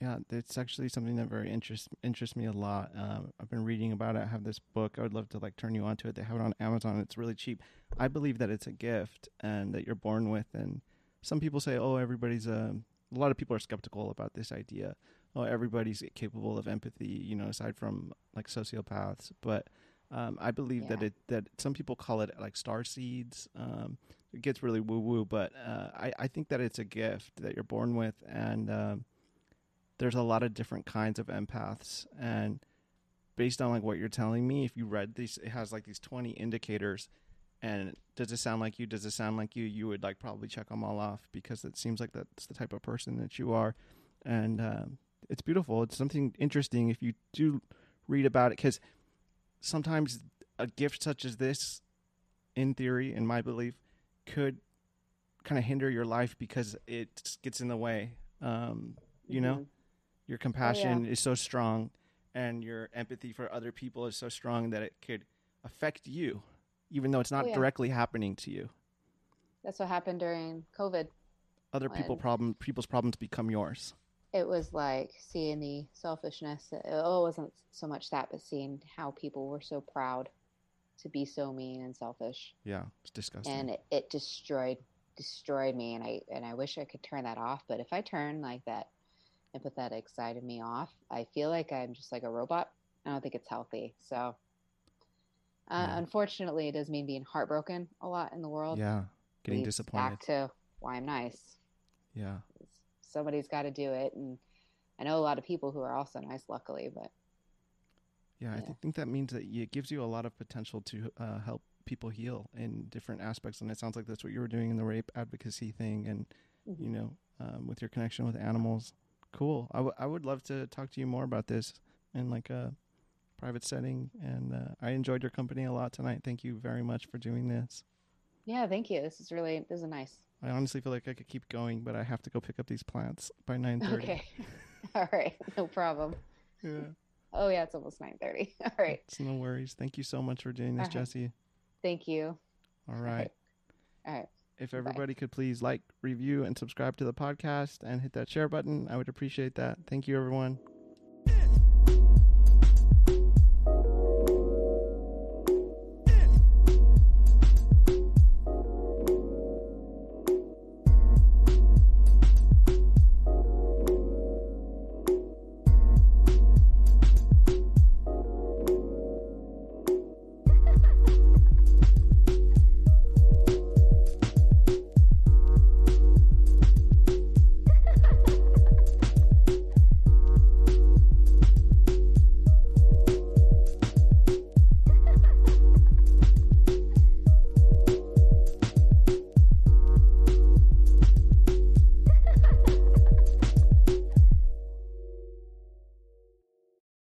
Yeah, it's actually something that very interests interests me a lot. Um, I've been reading about it. I have this book. I would love to like turn you on to it. They have it on Amazon. It's really cheap. I believe that it's a gift and that you're born with, and some people say, oh, everybody's um, a lot of people are skeptical about this idea. Oh, everybody's capable of empathy, you know, aside from like sociopaths. But um, I believe that it that some people call it like star seeds. Um, it gets really woo woo, but uh, I I think that it's a gift that you're born with, and um, there's a lot of different kinds of empaths, and based on like what you're telling me, if you read these, it has like these 20 indicators. And does it sound like you? Does it sound like you? You would like probably check them all off because it seems like that's the type of person that you are, and um, it's beautiful. It's something interesting if you do read about it because sometimes a gift such as this, in theory, in my belief, could kind of hinder your life because it gets in the way. Um, you know, Mhm. Your oh, compassion is so strong, and your empathy for other people is so strong that it could affect you, even though it's not Oh, yeah. directly happening to you. That's what happened during COVID. Other people problem people's problems become yours. It was like seeing the selfishness. It, oh, it wasn't so much that, but seeing how people were so proud to be so mean and selfish, Yeah, it's disgusting. and it, it destroyed destroyed me. And I and I wish I could turn that off. But if I turn like that empathetic side of me off, I feel like I'm just like a robot. I don't think it's healthy. So, uh, Yeah. unfortunately, it does mean being heartbroken a lot in the world. yeah, getting leads disappointed. Back to why I'm nice. Yeah, Somebody's got to do it, and I know a lot of people who are also nice, luckily. But yeah. I Yeah. thi- think that means that it gives you a lot of potential to uh, help people heal in different aspects, and it sounds like that's what you were doing in the rape advocacy thing, and mm-hmm. you know, um, with your connection with animals. Cool. I, w- I would love to talk to you more about this in like a private setting, and uh, I enjoyed your company a lot tonight. Thank you very much for doing this. yeah, thank you. This is really this is nice. I honestly feel like I could keep going, but I have to go pick up these plants by nine thirty. Okay, (laughs) all right, (laughs) no problem. Yeah. Oh yeah, it's almost nine thirty. (laughs) All right, It's no worries. Thank you so much for doing this, Uh-huh. Jesse. thank you. All right. All right. If Bye. everybody could please like, review, and subscribe to the podcast and hit that share button, I would appreciate that. Thank you, everyone.